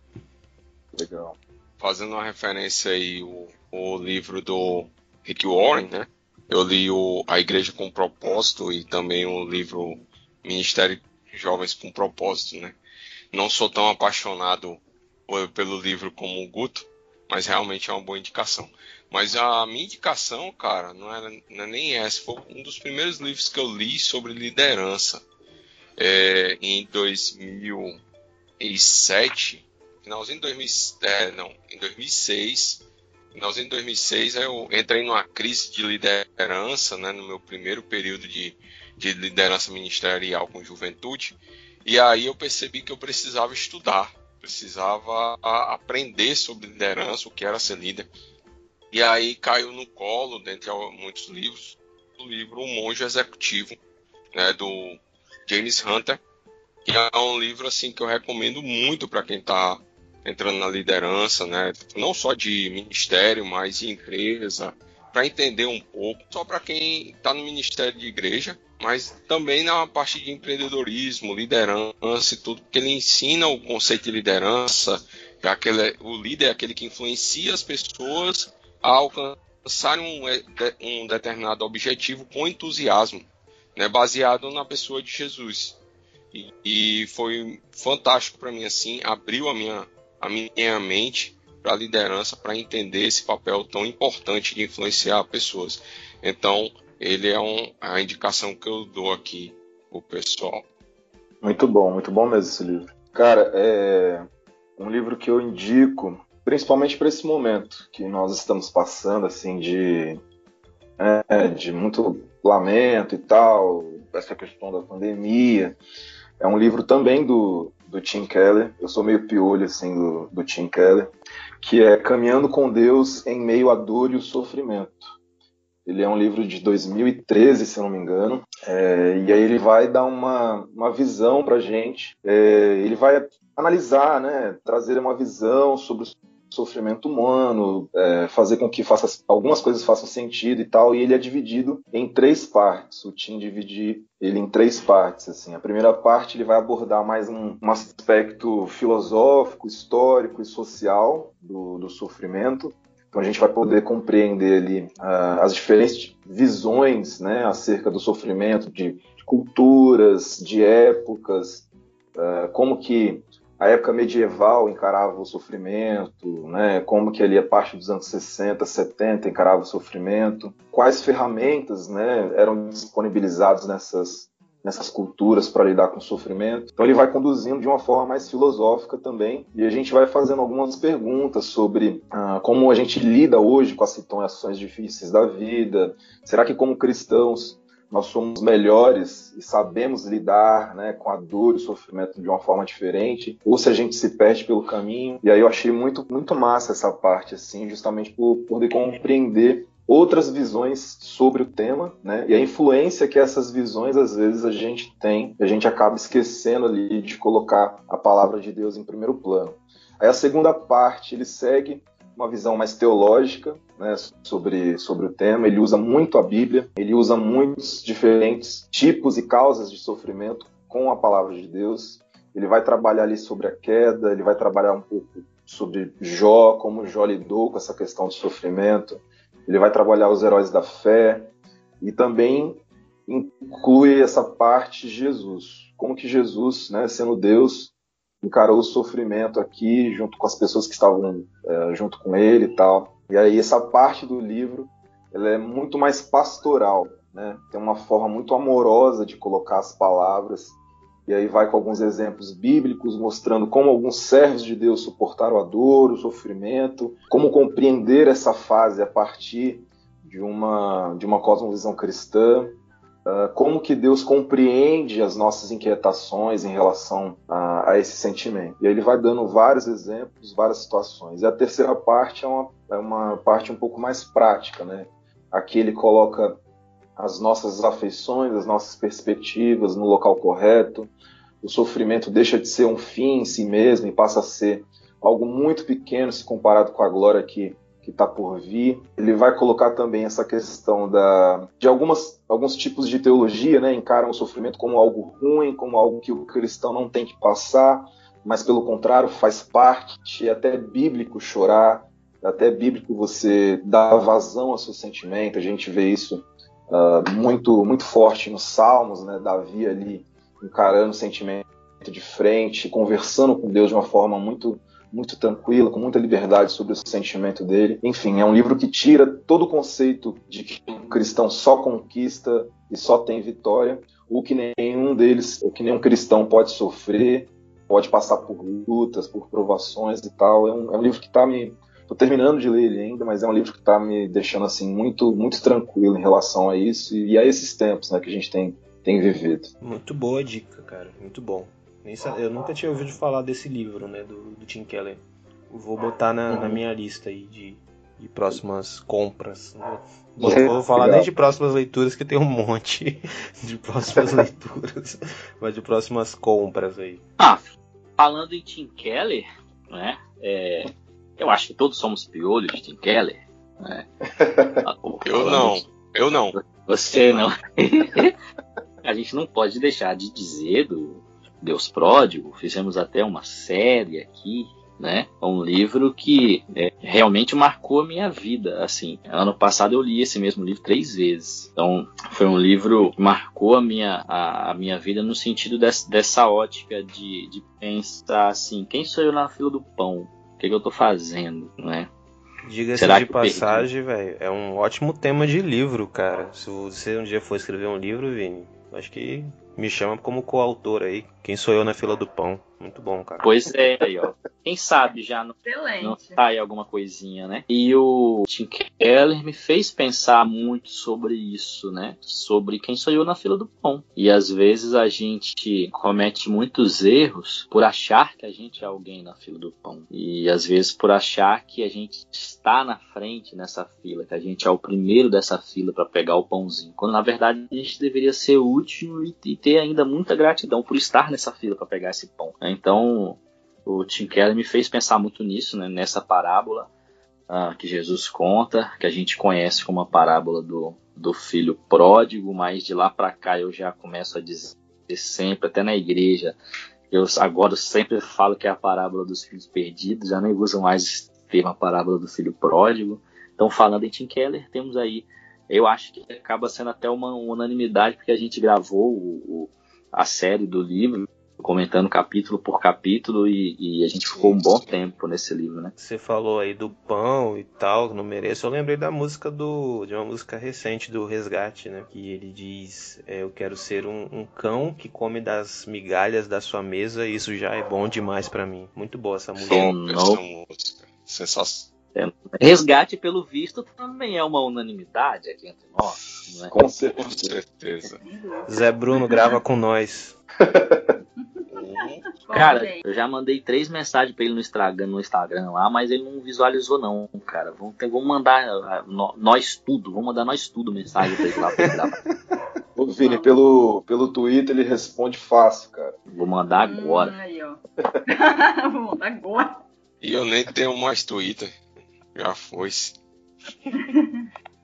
Legal. Fazendo uma referência aí o, o livro do Rick Warren, né? Eu li o A Igreja com Propósito e também o livro Ministério Jovens com Propósito, né? Não sou tão apaixonado pelo livro como o Guto, mas realmente é uma boa indicação. Mas a minha indicação, cara, não, era, não é nem essa. Foi um dos primeiros livros que eu li sobre liderança. É, em 2007, finalzinho de 2000, é, não, em 2006, finalzinho de 2006, eu entrei numa crise de liderança, né, no meu primeiro período de, de liderança ministerial com juventude, e aí eu percebi que eu precisava estudar, precisava aprender sobre liderança, o que era ser líder. E aí caiu no colo, dentre muitos livros, o livro O Monge Executivo, né, do James Hunter, que é um livro assim que eu recomendo muito para quem está entrando na liderança, né, não só de ministério, mas de empresa, para entender um pouco, só para quem está no ministério de igreja, mas também na parte de empreendedorismo, liderança e tudo, porque ele ensina o conceito de liderança, que é aquele, o líder é aquele que influencia as pessoas a alcançar um, é, um determinado objetivo com entusiasmo, né, baseado na pessoa de Jesus. E, e foi fantástico para mim assim, abriu a minha, a minha mente para a liderança, para entender esse papel tão importante de influenciar pessoas. Então, ele é um, a indicação que eu dou aqui o pessoal. Muito bom, muito bom mesmo esse livro. Cara, é um livro que eu indico, principalmente para esse momento que nós estamos passando, assim, de, é, de muito lamento e tal, essa questão da pandemia. É um livro também do, do Tim Keller. Eu sou meio piolho, assim, do, do Tim Keller, que é Caminhando com Deus em Meio à Dor e o Sofrimento. Ele é um livro de 2013, se não me engano. É, e aí ele vai dar uma, uma visão para gente. É, ele vai analisar, né, trazer uma visão sobre o sofrimento humano, é, fazer com que faça, algumas coisas façam sentido e tal. E ele é dividido em três partes. O Tim divide ele em três partes. Assim, a primeira parte ele vai abordar mais um, um aspecto filosófico, histórico e social do, do sofrimento. Então a gente vai poder compreender ali uh, as diferentes visões né, acerca do sofrimento de, de culturas, de épocas, uh, como que a época medieval encarava o sofrimento, né, como que ali a parte dos anos 60, 70 encarava o sofrimento, quais ferramentas né, eram disponibilizadas nessas nessas culturas para lidar com o sofrimento. Então ele vai conduzindo de uma forma mais filosófica também e a gente vai fazendo algumas perguntas sobre ah, como a gente lida hoje com as situações difíceis da vida. Será que como cristãos nós somos melhores e sabemos lidar né, com a dor e o sofrimento de uma forma diferente, ou se a gente se perde pelo caminho. E aí eu achei muito, muito massa essa parte, assim, justamente por poder compreender outras visões sobre o tema, né? E a influência que essas visões às vezes a gente tem, a gente acaba esquecendo ali de colocar a palavra de Deus em primeiro plano. Aí a segunda parte ele segue uma visão mais teológica né, sobre, sobre o tema. Ele usa muito a Bíblia, ele usa muitos diferentes tipos e causas de sofrimento com a palavra de Deus. Ele vai trabalhar ali sobre a queda, ele vai trabalhar um pouco sobre Jó, como Jó lidou com essa questão de sofrimento ele vai trabalhar os heróis da fé e também inclui essa parte de Jesus. Como que Jesus, né, sendo Deus, encarou o sofrimento aqui junto com as pessoas que estavam é, junto com ele e tal. E aí essa parte do livro ela é muito mais pastoral, né? Tem uma forma muito amorosa de colocar as palavras e aí vai com alguns exemplos bíblicos mostrando como alguns servos de Deus suportaram a dor, o sofrimento, como compreender essa fase a partir de uma de uma cosmovisão cristã, uh, como que Deus compreende as nossas inquietações em relação a, a, esse sentimento. E aí ele vai dando vários exemplos, várias situações. E a terceira parte é uma, é uma parte um pouco mais prática, né? Aqui ele coloca as nossas afeições, as nossas perspectivas no local correto. O sofrimento deixa de ser um fim em si mesmo e passa a ser algo muito pequeno se comparado com a glória que que está por vir. Ele vai colocar também essa questão da, de algumas, alguns tipos de teologia, né, encaram o sofrimento como algo ruim, como algo que o cristão não tem que passar, mas pelo contrário faz parte, é até bíblico chorar, é até bíblico você dar vazão ao seu sentimento. A gente vê isso uh, muito muito forte nos Salmos, né? Davi ali encarando o sentimento de frente, conversando com Deus de uma forma muito muito tranquila, com muita liberdade sobre o sentimento dele. Enfim, é um livro que tira todo o conceito de que um cristão só conquista e só tem vitória, ou que nenhum deles, ou que nenhum cristão pode sofrer, pode passar por lutas, por provações e tal. É um, é um livro que está me Tô terminando de ler ele ainda, mas é um livro que está me deixando assim muito muito tranquilo em relação a isso e a esses tempos, né, que a gente tem tem vivido. Muito boa dica, cara. Muito bom. Eu nunca tinha ouvido falar desse livro, né, do, do Tim Keller. Vou botar na, na minha lista aí de, de próximas compras. Não vou falar nem de próximas leituras, que tem um monte (laughs) de próximas (laughs) leituras, mas de próximas compras aí. Ah, falando em Tim Keller, né? É, eu acho que todos somos piolhos de Tim Keller. Né? (laughs) eu não, eu não. Você não. a gente não pode deixar de dizer do Deus Pródigo. Fizemos até uma série aqui, né? Um livro que é, realmente marcou a minha vida. Assim, ano passado eu li esse mesmo livro três vezes. Então, foi um livro que marcou a minha, a, a minha vida no sentido dessa, dessa ótica de, de pensar assim: quem sou eu na fila do pão? O que, que eu tô fazendo, né? Diga-se de passagem, velho, é um ótimo tema de livro, cara. Se você um dia for escrever um livro, Vini, Acho que me chama como coautor aí. Quem sou eu na fila do pão? Muito bom, cara. Pois é, aí, ó. Quem sabe já não, não tá aí alguma coisinha, né? E o Tim Keller me fez pensar muito sobre isso, né? Sobre quem sou eu na fila do pão. E às vezes a gente comete muitos erros por achar que a gente é alguém na fila do pão. E às vezes por achar que a gente está na frente nessa fila, que a gente é o primeiro dessa fila para pegar o pãozinho. Quando na verdade a gente deveria ser útil e ter ainda muita gratidão por estar nessa fila para pegar esse pão. Né? Então, o Tim Keller me fez pensar muito nisso, né? nessa parábola uh, que Jesus conta, que a gente conhece como a parábola do, do filho pródigo, mas de lá para cá eu já começo a dizer sempre, até na igreja, eu agora sempre falo que é a parábola dos filhos perdidos, já nem uso mais esse termo, a parábola do filho pródigo. Então, falando em Tim Keller, temos aí, eu acho que acaba sendo até uma unanimidade, porque a gente gravou o, o, a série do livro, comentando capítulo por capítulo e, e, a gente ficou um bom tempo nesse livro, né? Você falou aí do pão e tal, não mereço. Eu lembrei da música do de uma música recente do Resgate, né? Que ele diz: é, Eu quero ser um, um, cão que come das migalhas da sua mesa. E isso já é bom demais para mim. Muito boa essa música. Essa música. Sensacional. É, resgate, pelo visto, também é uma unanimidade aqui entre nós. Né? Com certeza. Zé Bruno grava com nós. (laughs) Cara, eu já mandei três mensagens pra ele no Instagram, no Instagram lá, mas ele não visualizou não, cara. Vamos, ter, vamos mandar ah, nós tudo, vamos mandar nós tudo mensagem pra ele lá pra ele gravar. (laughs) Ô, Vini, pelo, pelo Twitter ele responde fácil, cara. Vou mandar agora. Hum, aí, ó. (laughs) Vou mandar agora. E eu nem tenho mais Twitter. Já foi.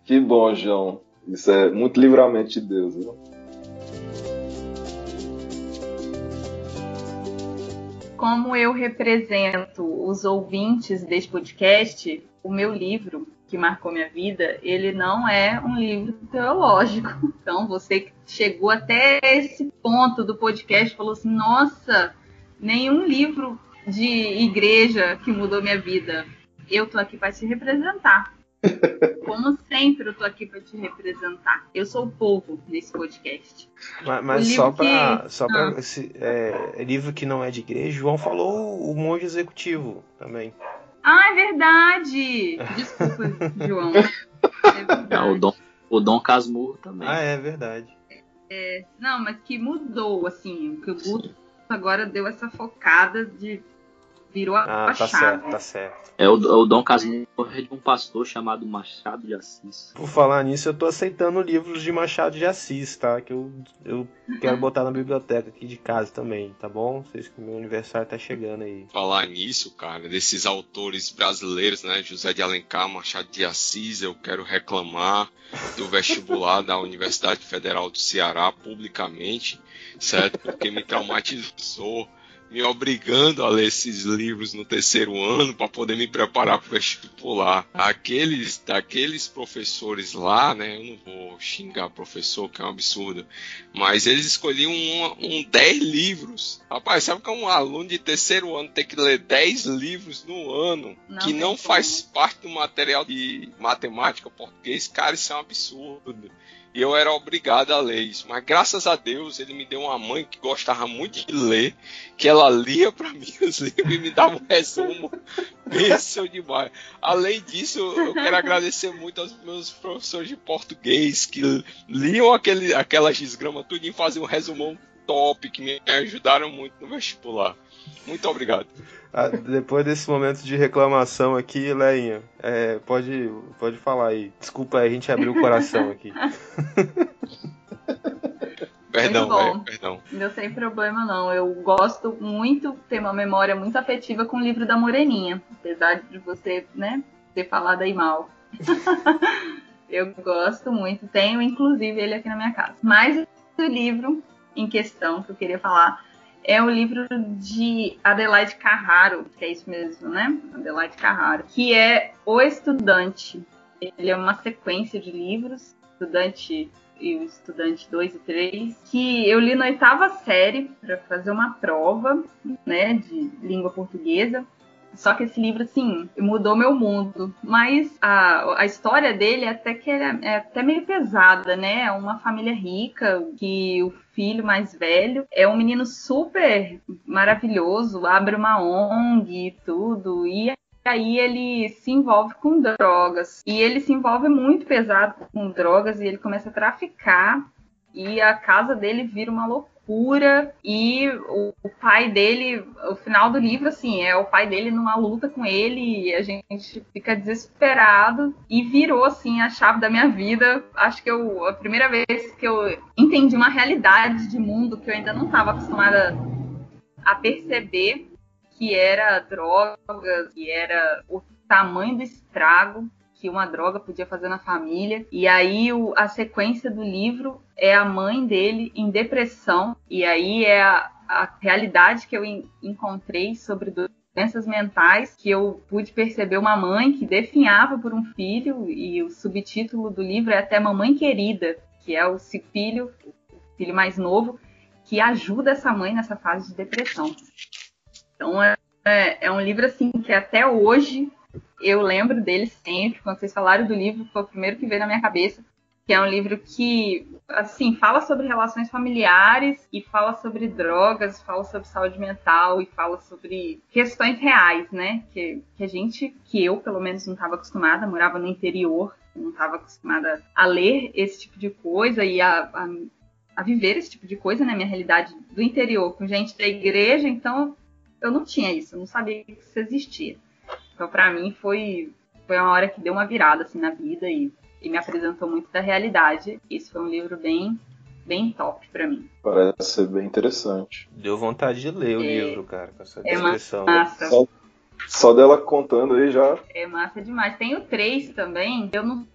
que bom, João. Isso é muito livramento de Deus, viu? Como eu represento os ouvintes deste podcast, o meu livro que marcou minha vida, ele não é um livro teológico. (laughs) Então, você que chegou até esse ponto do podcast falou assim: nossa, nenhum livro de igreja que mudou minha vida. Eu tô aqui para te representar. Como sempre, eu tô aqui para te representar. Eu sou o povo nesse podcast. Mas, mas só para que... só para ah. esse é, livro que não é de igreja, João falou o monge executivo também. Ah, é verdade. Desculpa, (laughs) João. É verdade. o Dom, o Dom Casmurro também. Ah, é verdade. É, não, mas que mudou, assim, que o Guto agora deu essa focada de Virou a, ah, tá chave. certo, tá certo. É o, o Dom Casmurro é de um pastor chamado Machado de Assis. Por falar nisso, eu tô aceitando livros de Machado de Assis, tá? Que eu, eu quero botar na biblioteca aqui de casa também, tá bom? Vocês que meu aniversário tá chegando aí. Falar nisso, cara, desses autores brasileiros, né? José de Alencar, Machado de Assis, eu quero reclamar do vestibular da Universidade Federal do Ceará publicamente, certo? Porque me traumatizou me obrigando a ler esses livros no terceiro ano para poder me preparar para o vestibular. Aqueles, daqueles professores lá, né? Eu não vou xingar professor, que é um absurdo, mas eles escolhiam um, um 10 livros. Rapaz, sabe que é um aluno de terceiro ano ter que ler 10 livros no ano Não que tem não faz parte do material de matemática português? Cara, isso é um absurdo. E eu era obrigado a ler isso. Mas graças a Deus ele me deu uma mãe que gostava muito de ler, que ela lia para mim os livros e me dava um resumo. Pensou demais. Além disso, eu quero agradecer muito aos meus professores de português que liam aquele, aquelas desgramas tudo e faziam um resumão top, que me ajudaram muito no vestibular. Muito obrigado. Ah, depois desse momento de reclamação aqui, Leinha, é, pode, pode falar aí. Desculpa aí, a gente abriu o coração aqui. (laughs) Perdão, velho, perdão. Não sem problema não. Eu gosto muito, tenho uma memória muito afetiva com o livro da Moreninha, apesar de você, né, ter falado aí mal. (laughs) eu gosto muito, tenho inclusive ele aqui na minha casa. Mas o livro em questão que eu queria falar é o livro de Adelaide Carraro, que é isso mesmo, né? Adelaide Carraro, que é O Estudante. Ele é uma sequência de livros, Estudante e o Estudante 2 e 3, que eu li na oitava série para fazer uma prova, né, de língua portuguesa. Só que esse livro, assim, mudou meu mundo. Mas a, a história dele é até que é, é até meio pesada, né? É uma família rica, que o filho mais velho é um menino super maravilhoso, abre uma ONG e tudo. E aí ele se envolve com drogas. E ele se envolve muito pesado com drogas e ele começa a traficar. E a casa dele vira uma loucura e o, o, pai dele, o final do livro, assim, é o pai dele numa luta com ele e a gente fica desesperado e virou, assim, a chave da minha vida. Acho que eu, a primeira vez que eu entendi uma realidade de mundo que eu ainda não estava acostumada a perceber, que era drogas, que era o tamanho do estrago que uma droga podia fazer na família. E aí o, a sequência do livro é a mãe dele em depressão. E aí é a, a realidade que eu en, encontrei sobre doenças mentais, que eu pude perceber uma mãe que definhava por um filho. E o subtítulo do livro é até Mamãe Querida, que é o filho, o filho mais novo, que ajuda essa mãe nessa fase de depressão. Então é, é, é um livro assim que até hoje eu lembro dele sempre. Quando vocês falaram do livro, foi o primeiro que veio na minha cabeça. Que é um livro que, assim, fala sobre relações familiares e fala sobre drogas, fala sobre saúde mental e fala sobre questões reais, né? Que, que a gente, que eu pelo menos não estava acostumada, morava no interior, não estava acostumada a ler esse tipo de coisa e a, a, a viver esse tipo de coisa, né? Minha realidade do interior com gente da igreja, então eu não tinha isso, eu não sabia que isso existia. Então, para mim, foi, foi uma hora que deu uma virada assim, na vida e, e me apresentou muito da realidade. Esse foi um livro bem, bem top para mim. Parece ser bem interessante. Deu vontade de ler o É- livro, cara, com essa É descrição. massa. Só, só dela contando aí já. É massa demais. Tem o 3 também. Eu não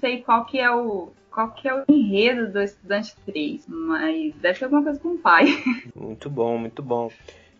sei qual que é o qual que é o enredo do Estudante 3, mas deve ser alguma coisa com o pai. (laughs) Muito bom, muito bom.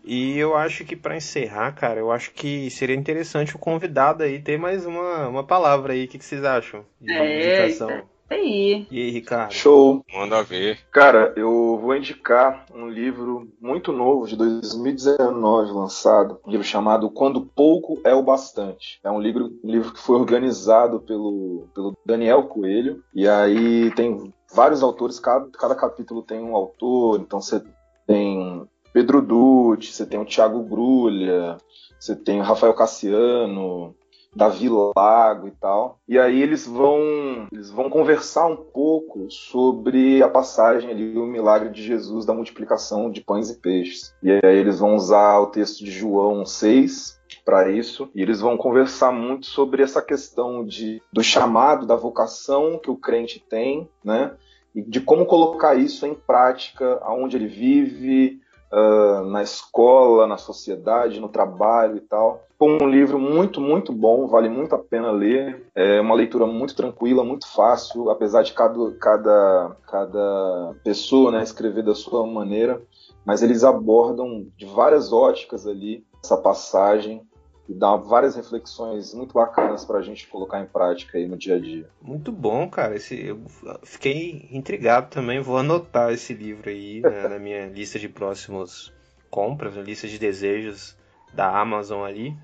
E eu acho que pra encerrar, cara, eu acho que seria interessante o convidado aí ter mais uma, uma palavra aí. O que, que vocês acham de É, indicação? Aí. E aí, Ricardo? Show! Manda ver. Cara, eu vou indicar um livro muito novo, de 2019, lançado, um livro chamado Quando Pouco é o Bastante. É um livro, um livro que foi organizado pelo, pelo Daniel Coelho, e aí tem vários autores, cada, cada capítulo tem um autor, então você tem Pedro Dutti, você tem o Thiago Grulha, você tem o Rafael Cassiano, Davi Lago e tal. E aí eles vão eles vão conversar um pouco sobre a passagem ali, o milagre de Jesus da multiplicação de pães e peixes. E aí eles vão usar o texto de João 6 para isso, e eles vão conversar muito sobre essa questão de, do chamado, da vocação que o crente tem, né? E de como colocar isso em prática, aonde ele vive, uh, na escola, na sociedade, no trabalho e tal. Um livro muito, muito bom, vale muito a pena ler. É uma leitura muito tranquila, muito fácil, apesar de cada, cada, cada pessoa né, escrever da sua maneira. mas eles abordam de várias óticas ali essa passagem e dá várias reflexões muito bacanas para a gente colocar em prática aí no dia a dia. Muito bom, cara. Esse, eu fiquei intrigado também. Vou anotar esse livro aí né, (laughs) na minha lista de próximos compras, na lista de desejos da Amazon ali.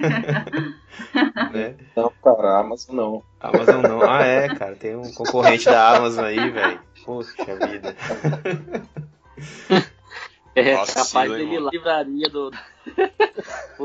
(laughs) né? Não, cara, Amazon não. Amazon não. Ah, é, cara. Tem um (laughs) concorrente da Amazon aí, velho. Poxa vida. É Nossa, capaz dele ir lá livraria do (laughs)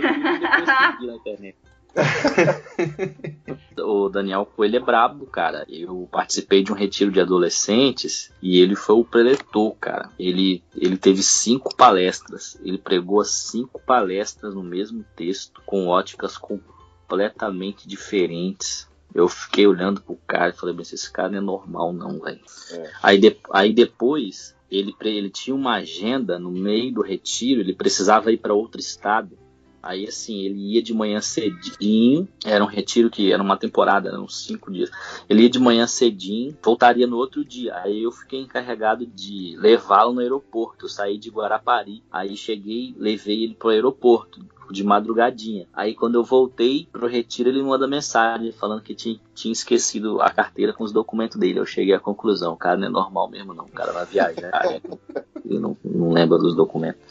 e depois na internet. (laughs) o Daniel Coelho é brabo, cara. Eu participei de um retiro de adolescentes e ele foi o preletor, cara. Ele, ele teve cinco palestras. Ele pregou as cinco palestras no mesmo texto, com óticas completamente diferentes. Eu fiquei olhando pro cara e falei, mas esse cara não é normal, não, velho. É. Aí, de, aí depois ele, ele tinha uma agenda no meio do retiro, ele precisava ir para outro estado. Aí, assim, ele ia de manhã cedinho. Era um retiro que era uma temporada, eram uns cinco dias. Ele ia de manhã cedinho, voltaria no outro dia. Aí eu fiquei encarregado de levá-lo no aeroporto. Eu saí de Guarapari. Aí cheguei, levei ele pro aeroporto de madrugadinha. Aí quando eu voltei pro retiro, ele me manda mensagem falando que tinha, tinha esquecido a carteira com os documentos dele. Eu cheguei à conclusão, o cara não é normal mesmo não, o cara vai viajar. Né? (laughs) Ele não, não lembra dos documentos.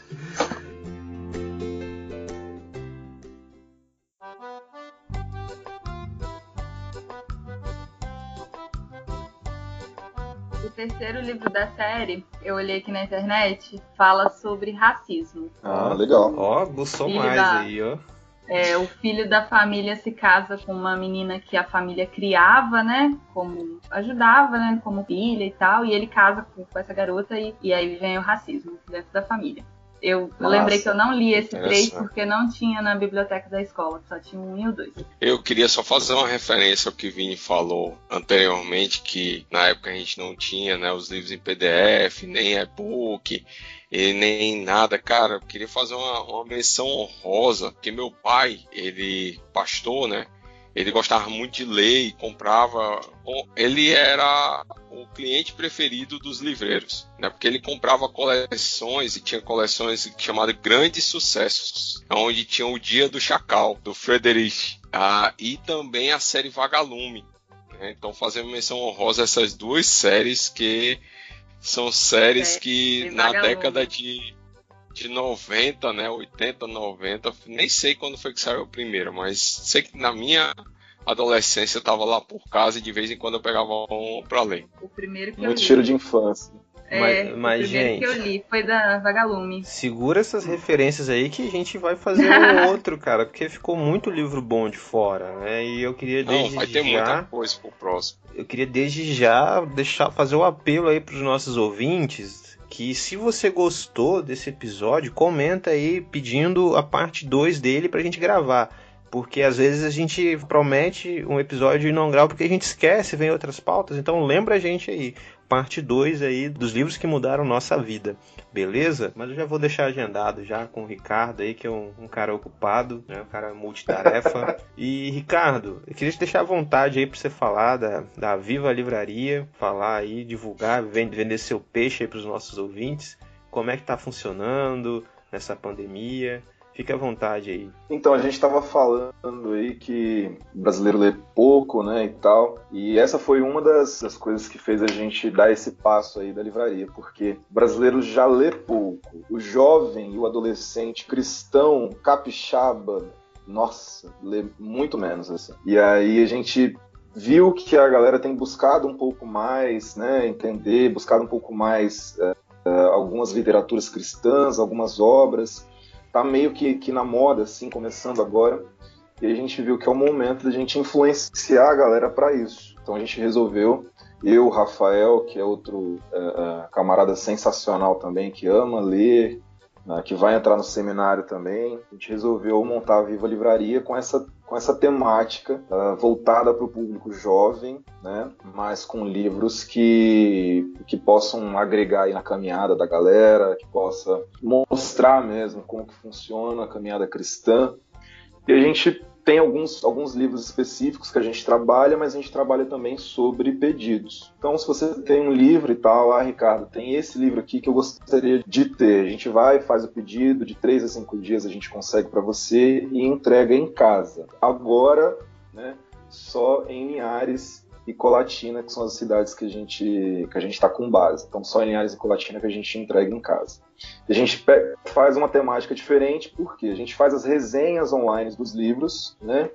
Terceiro livro da série, eu olhei aqui na internet, fala sobre racismo. Ah, legal. Ó, gostou mais da, aí, ó. É, o filho da família se casa com uma menina que a família criava, né? Como ajudava, né? Como filha e tal. E ele casa com, com essa garota e, e aí vem o racismo dentro da família. Eu Nossa. lembrei que eu não li esse três porque não tinha na biblioteca da escola, só tinha um e o dois. Eu queria só fazer uma referência ao que o Vini falou anteriormente, que na época a gente não tinha né, os livros em PDF, nem e-book, e nem nada. Cara, eu queria fazer uma, uma menção honrosa, porque meu pai, ele pastor, né? Ele gostava muito de ler e comprava. Ele era o cliente preferido dos livreiros, né? Porque ele comprava coleções e tinha coleções chamadas Grandes Sucessos, onde tinha o Dia do Chacal, do Frederic, ah, e também a série Vagalume. Né? Então, fazendo menção honrosa essas duas séries que são séries é, que na década de de 90, né, 80, 90, nem sei quando foi que saiu o primeiro, mas sei que na minha adolescência eu tava lá por casa e de vez em quando eu pegava um pra ler. O primeiro que Muito cheiro de infância. É, mas, mas, o primeiro gente, que eu li foi da Vagalume. Segura essas referências aí que a gente vai fazer um (laughs) outro, cara, porque ficou muito livro bom de fora, né? E eu queria desde Não, vai ter já, muita coisa pro próximo. Eu queria desde já deixar fazer o um apelo aí pros nossos ouvintes que se você gostou desse episódio, comenta aí pedindo a parte 2 dele pra gente gravar. Porque às vezes a gente promete um episódio e não grava porque a gente esquece, vem outras pautas. Então lembra a gente aí, parte 2 aí dos livros que mudaram nossa vida. Beleza? Mas eu já vou deixar agendado já com o Ricardo aí, que é um, um cara ocupado, né? Um cara multitarefa. (laughs) e Ricardo, eu queria te deixar à vontade aí para você falar da, da Viva Livraria, falar aí, divulgar, vender seu peixe aí para os nossos ouvintes. Como é que tá funcionando nessa pandemia? Fique à vontade aí. Então, a gente estava falando aí que o brasileiro lê pouco, né, e tal. E essa foi uma das, das, coisas que fez a gente dar esse passo aí da livraria, porque o brasileiro já lê pouco. O jovem e o adolescente cristão, capixaba, nossa, lê muito menos, assim. E aí a gente viu que a galera tem buscado um pouco mais, né, entender, buscado um pouco mais uh, algumas literaturas cristãs, algumas obras tá meio que, que na moda, assim, começando agora. E a gente viu que é o momento da gente influenciar a galera para isso. Então a gente resolveu, eu, Rafael, que é outro uh, uh, camarada sensacional também, que ama ler, uh, que vai entrar no seminário também, a gente resolveu montar a Viva Livraria com essa com essa temática uh, voltada para o público jovem, né, mas com livros que, que possam agregar aí na caminhada da galera, que possa mostrar mesmo como que funciona a caminhada cristã. E a gente tem alguns, alguns livros específicos que a gente trabalha, mas a gente trabalha também sobre pedidos. Então, se você tem um livro e tal, ah, Ricardo, tem esse livro aqui que eu gostaria de ter. A gente vai, faz o pedido, de três a cinco dias a gente consegue para você e entrega em casa. Agora, né, só em Linhares e Colatina, que são as cidades que a gente que a gente está com base. Então, só em Linhares e Colatina que a gente entrega em casa. A gente faz uma temática diferente porque a gente faz as resenhas online dos livros, né?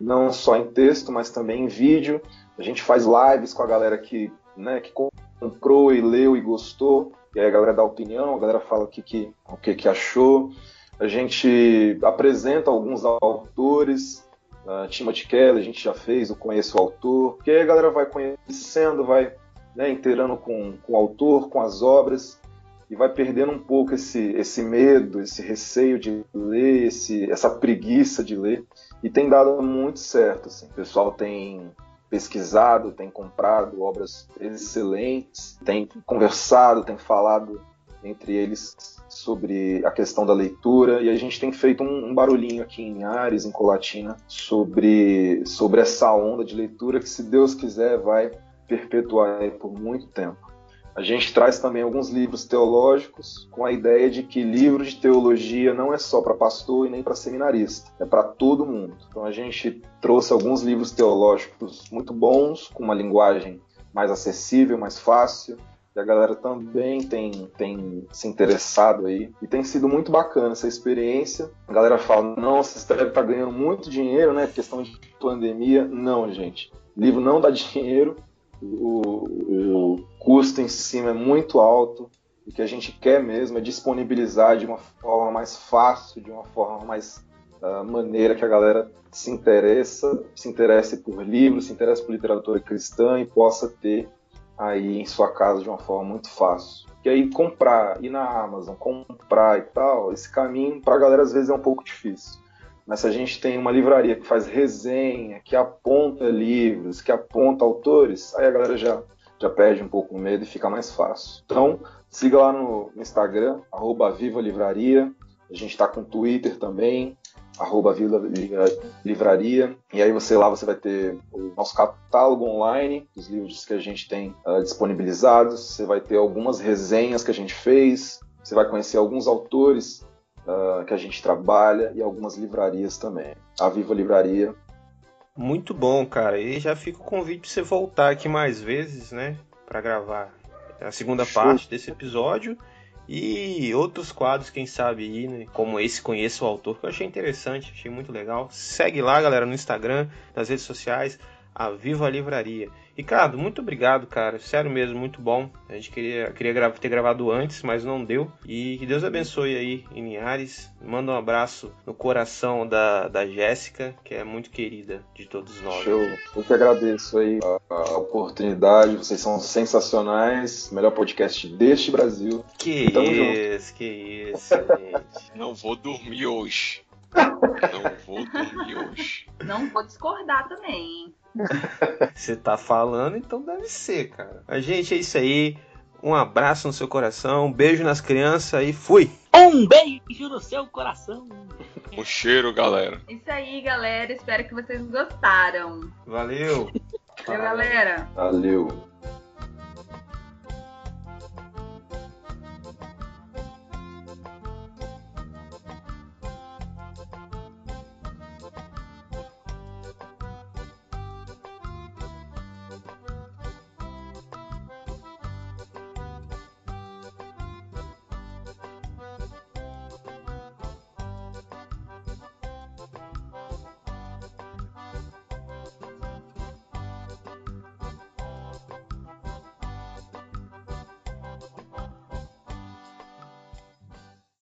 Não só em texto, mas também em vídeo. A gente faz lives com a galera que, né, que comprou e leu e gostou. E aí a galera dá opinião, a galera fala o que, que, o que, que achou. A gente apresenta alguns autores, uh, Timothy Kelly, a gente já fez, eu conheço o autor, porque aí a galera vai conhecendo, vai né, inteirando com, com o autor, com as obras, e vai perdendo um pouco esse, esse medo, esse receio de ler, esse, essa preguiça de ler. E tem dado muito certo. Assim. O pessoal tem pesquisado, tem comprado obras excelentes, tem conversado, tem falado entre eles sobre a questão da leitura e a gente tem feito um, um, barulhinho aqui em Ares, em Colatina, sobre, sobre essa onda de leitura que, se Deus quiser, vai perpetuar por muito tempo. A gente traz também alguns livros teológicos com a ideia de que livro de teologia não é só para pastor e nem para seminarista, é para todo mundo. Então a gente trouxe alguns livros teológicos muito bons, com uma linguagem mais acessível, mais fácil, a galera também tem, tem se interessado aí. E tem sido muito bacana essa experiência. A galera fala: não, vocês devem estar ganhando muito dinheiro, né? Questão de pandemia. Não, gente. Livro não dá (laughs) dinheiro o, o custo em cima é muito alto. O que a gente quer mesmo é disponibilizar de uma forma mais fácil, de uma forma mais uh, maneira que a galera se interessa, se interesse por livros, se interesse por literatura cristã e possa ter aí em sua casa de uma forma muito fácil. E aí comprar, ir na Amazon, comprar e tal, esse caminho para a galera às vezes é um pouco difícil. Mas se a gente tem uma livraria que faz resenha, que aponta livros, que aponta autores, aí a galera já, já perde um pouco o medo e fica mais fácil. Então, siga lá no Instagram, arroba Viva Livraria. A gente está com Twitter também, arroba Viva Livraria. E aí você lá você vai ter o nosso catálogo online dos livros que a gente tem uh, disponibilizados. Você vai ter algumas resenhas que a gente fez. Você vai conhecer alguns autores uh, que a gente trabalha e algumas livrarias também. A Viva Livraria. Muito bom, cara. E já fica o convite para você voltar aqui mais vezes, né? Para gravar a segunda Show. parte desse episódio e outros quadros, quem sabe aí, né? Como esse Conheça o Autor, que eu achei interessante, achei muito legal. Segue lá, galera, no Instagram, nas redes sociais, a Viva Livraria. Ricardo, muito obrigado, cara. Sério mesmo, muito bom. A gente queria, queria ter gravado antes, mas não deu. E que Deus abençoe aí em Linhares. Manda um abraço no coração da, da Jéssica, que é muito querida de todos nós. Show. Eu que agradeço aí a, a oportunidade. Vocês são sensacionais. Melhor podcast deste Brasil. Que isso, que isso, gente. (laughs) Não vou dormir hoje. (laughs) Não vou dormir hoje. Não vou discordar também. Você tá falando, então deve ser, cara. A gente é isso aí. Um abraço no seu coração, um beijo nas crianças e fui! Um beijo no seu coração! Um cheiro, galera. Isso aí, galera. Espero que vocês gostaram. Valeu! Valeu, galera. Valeu.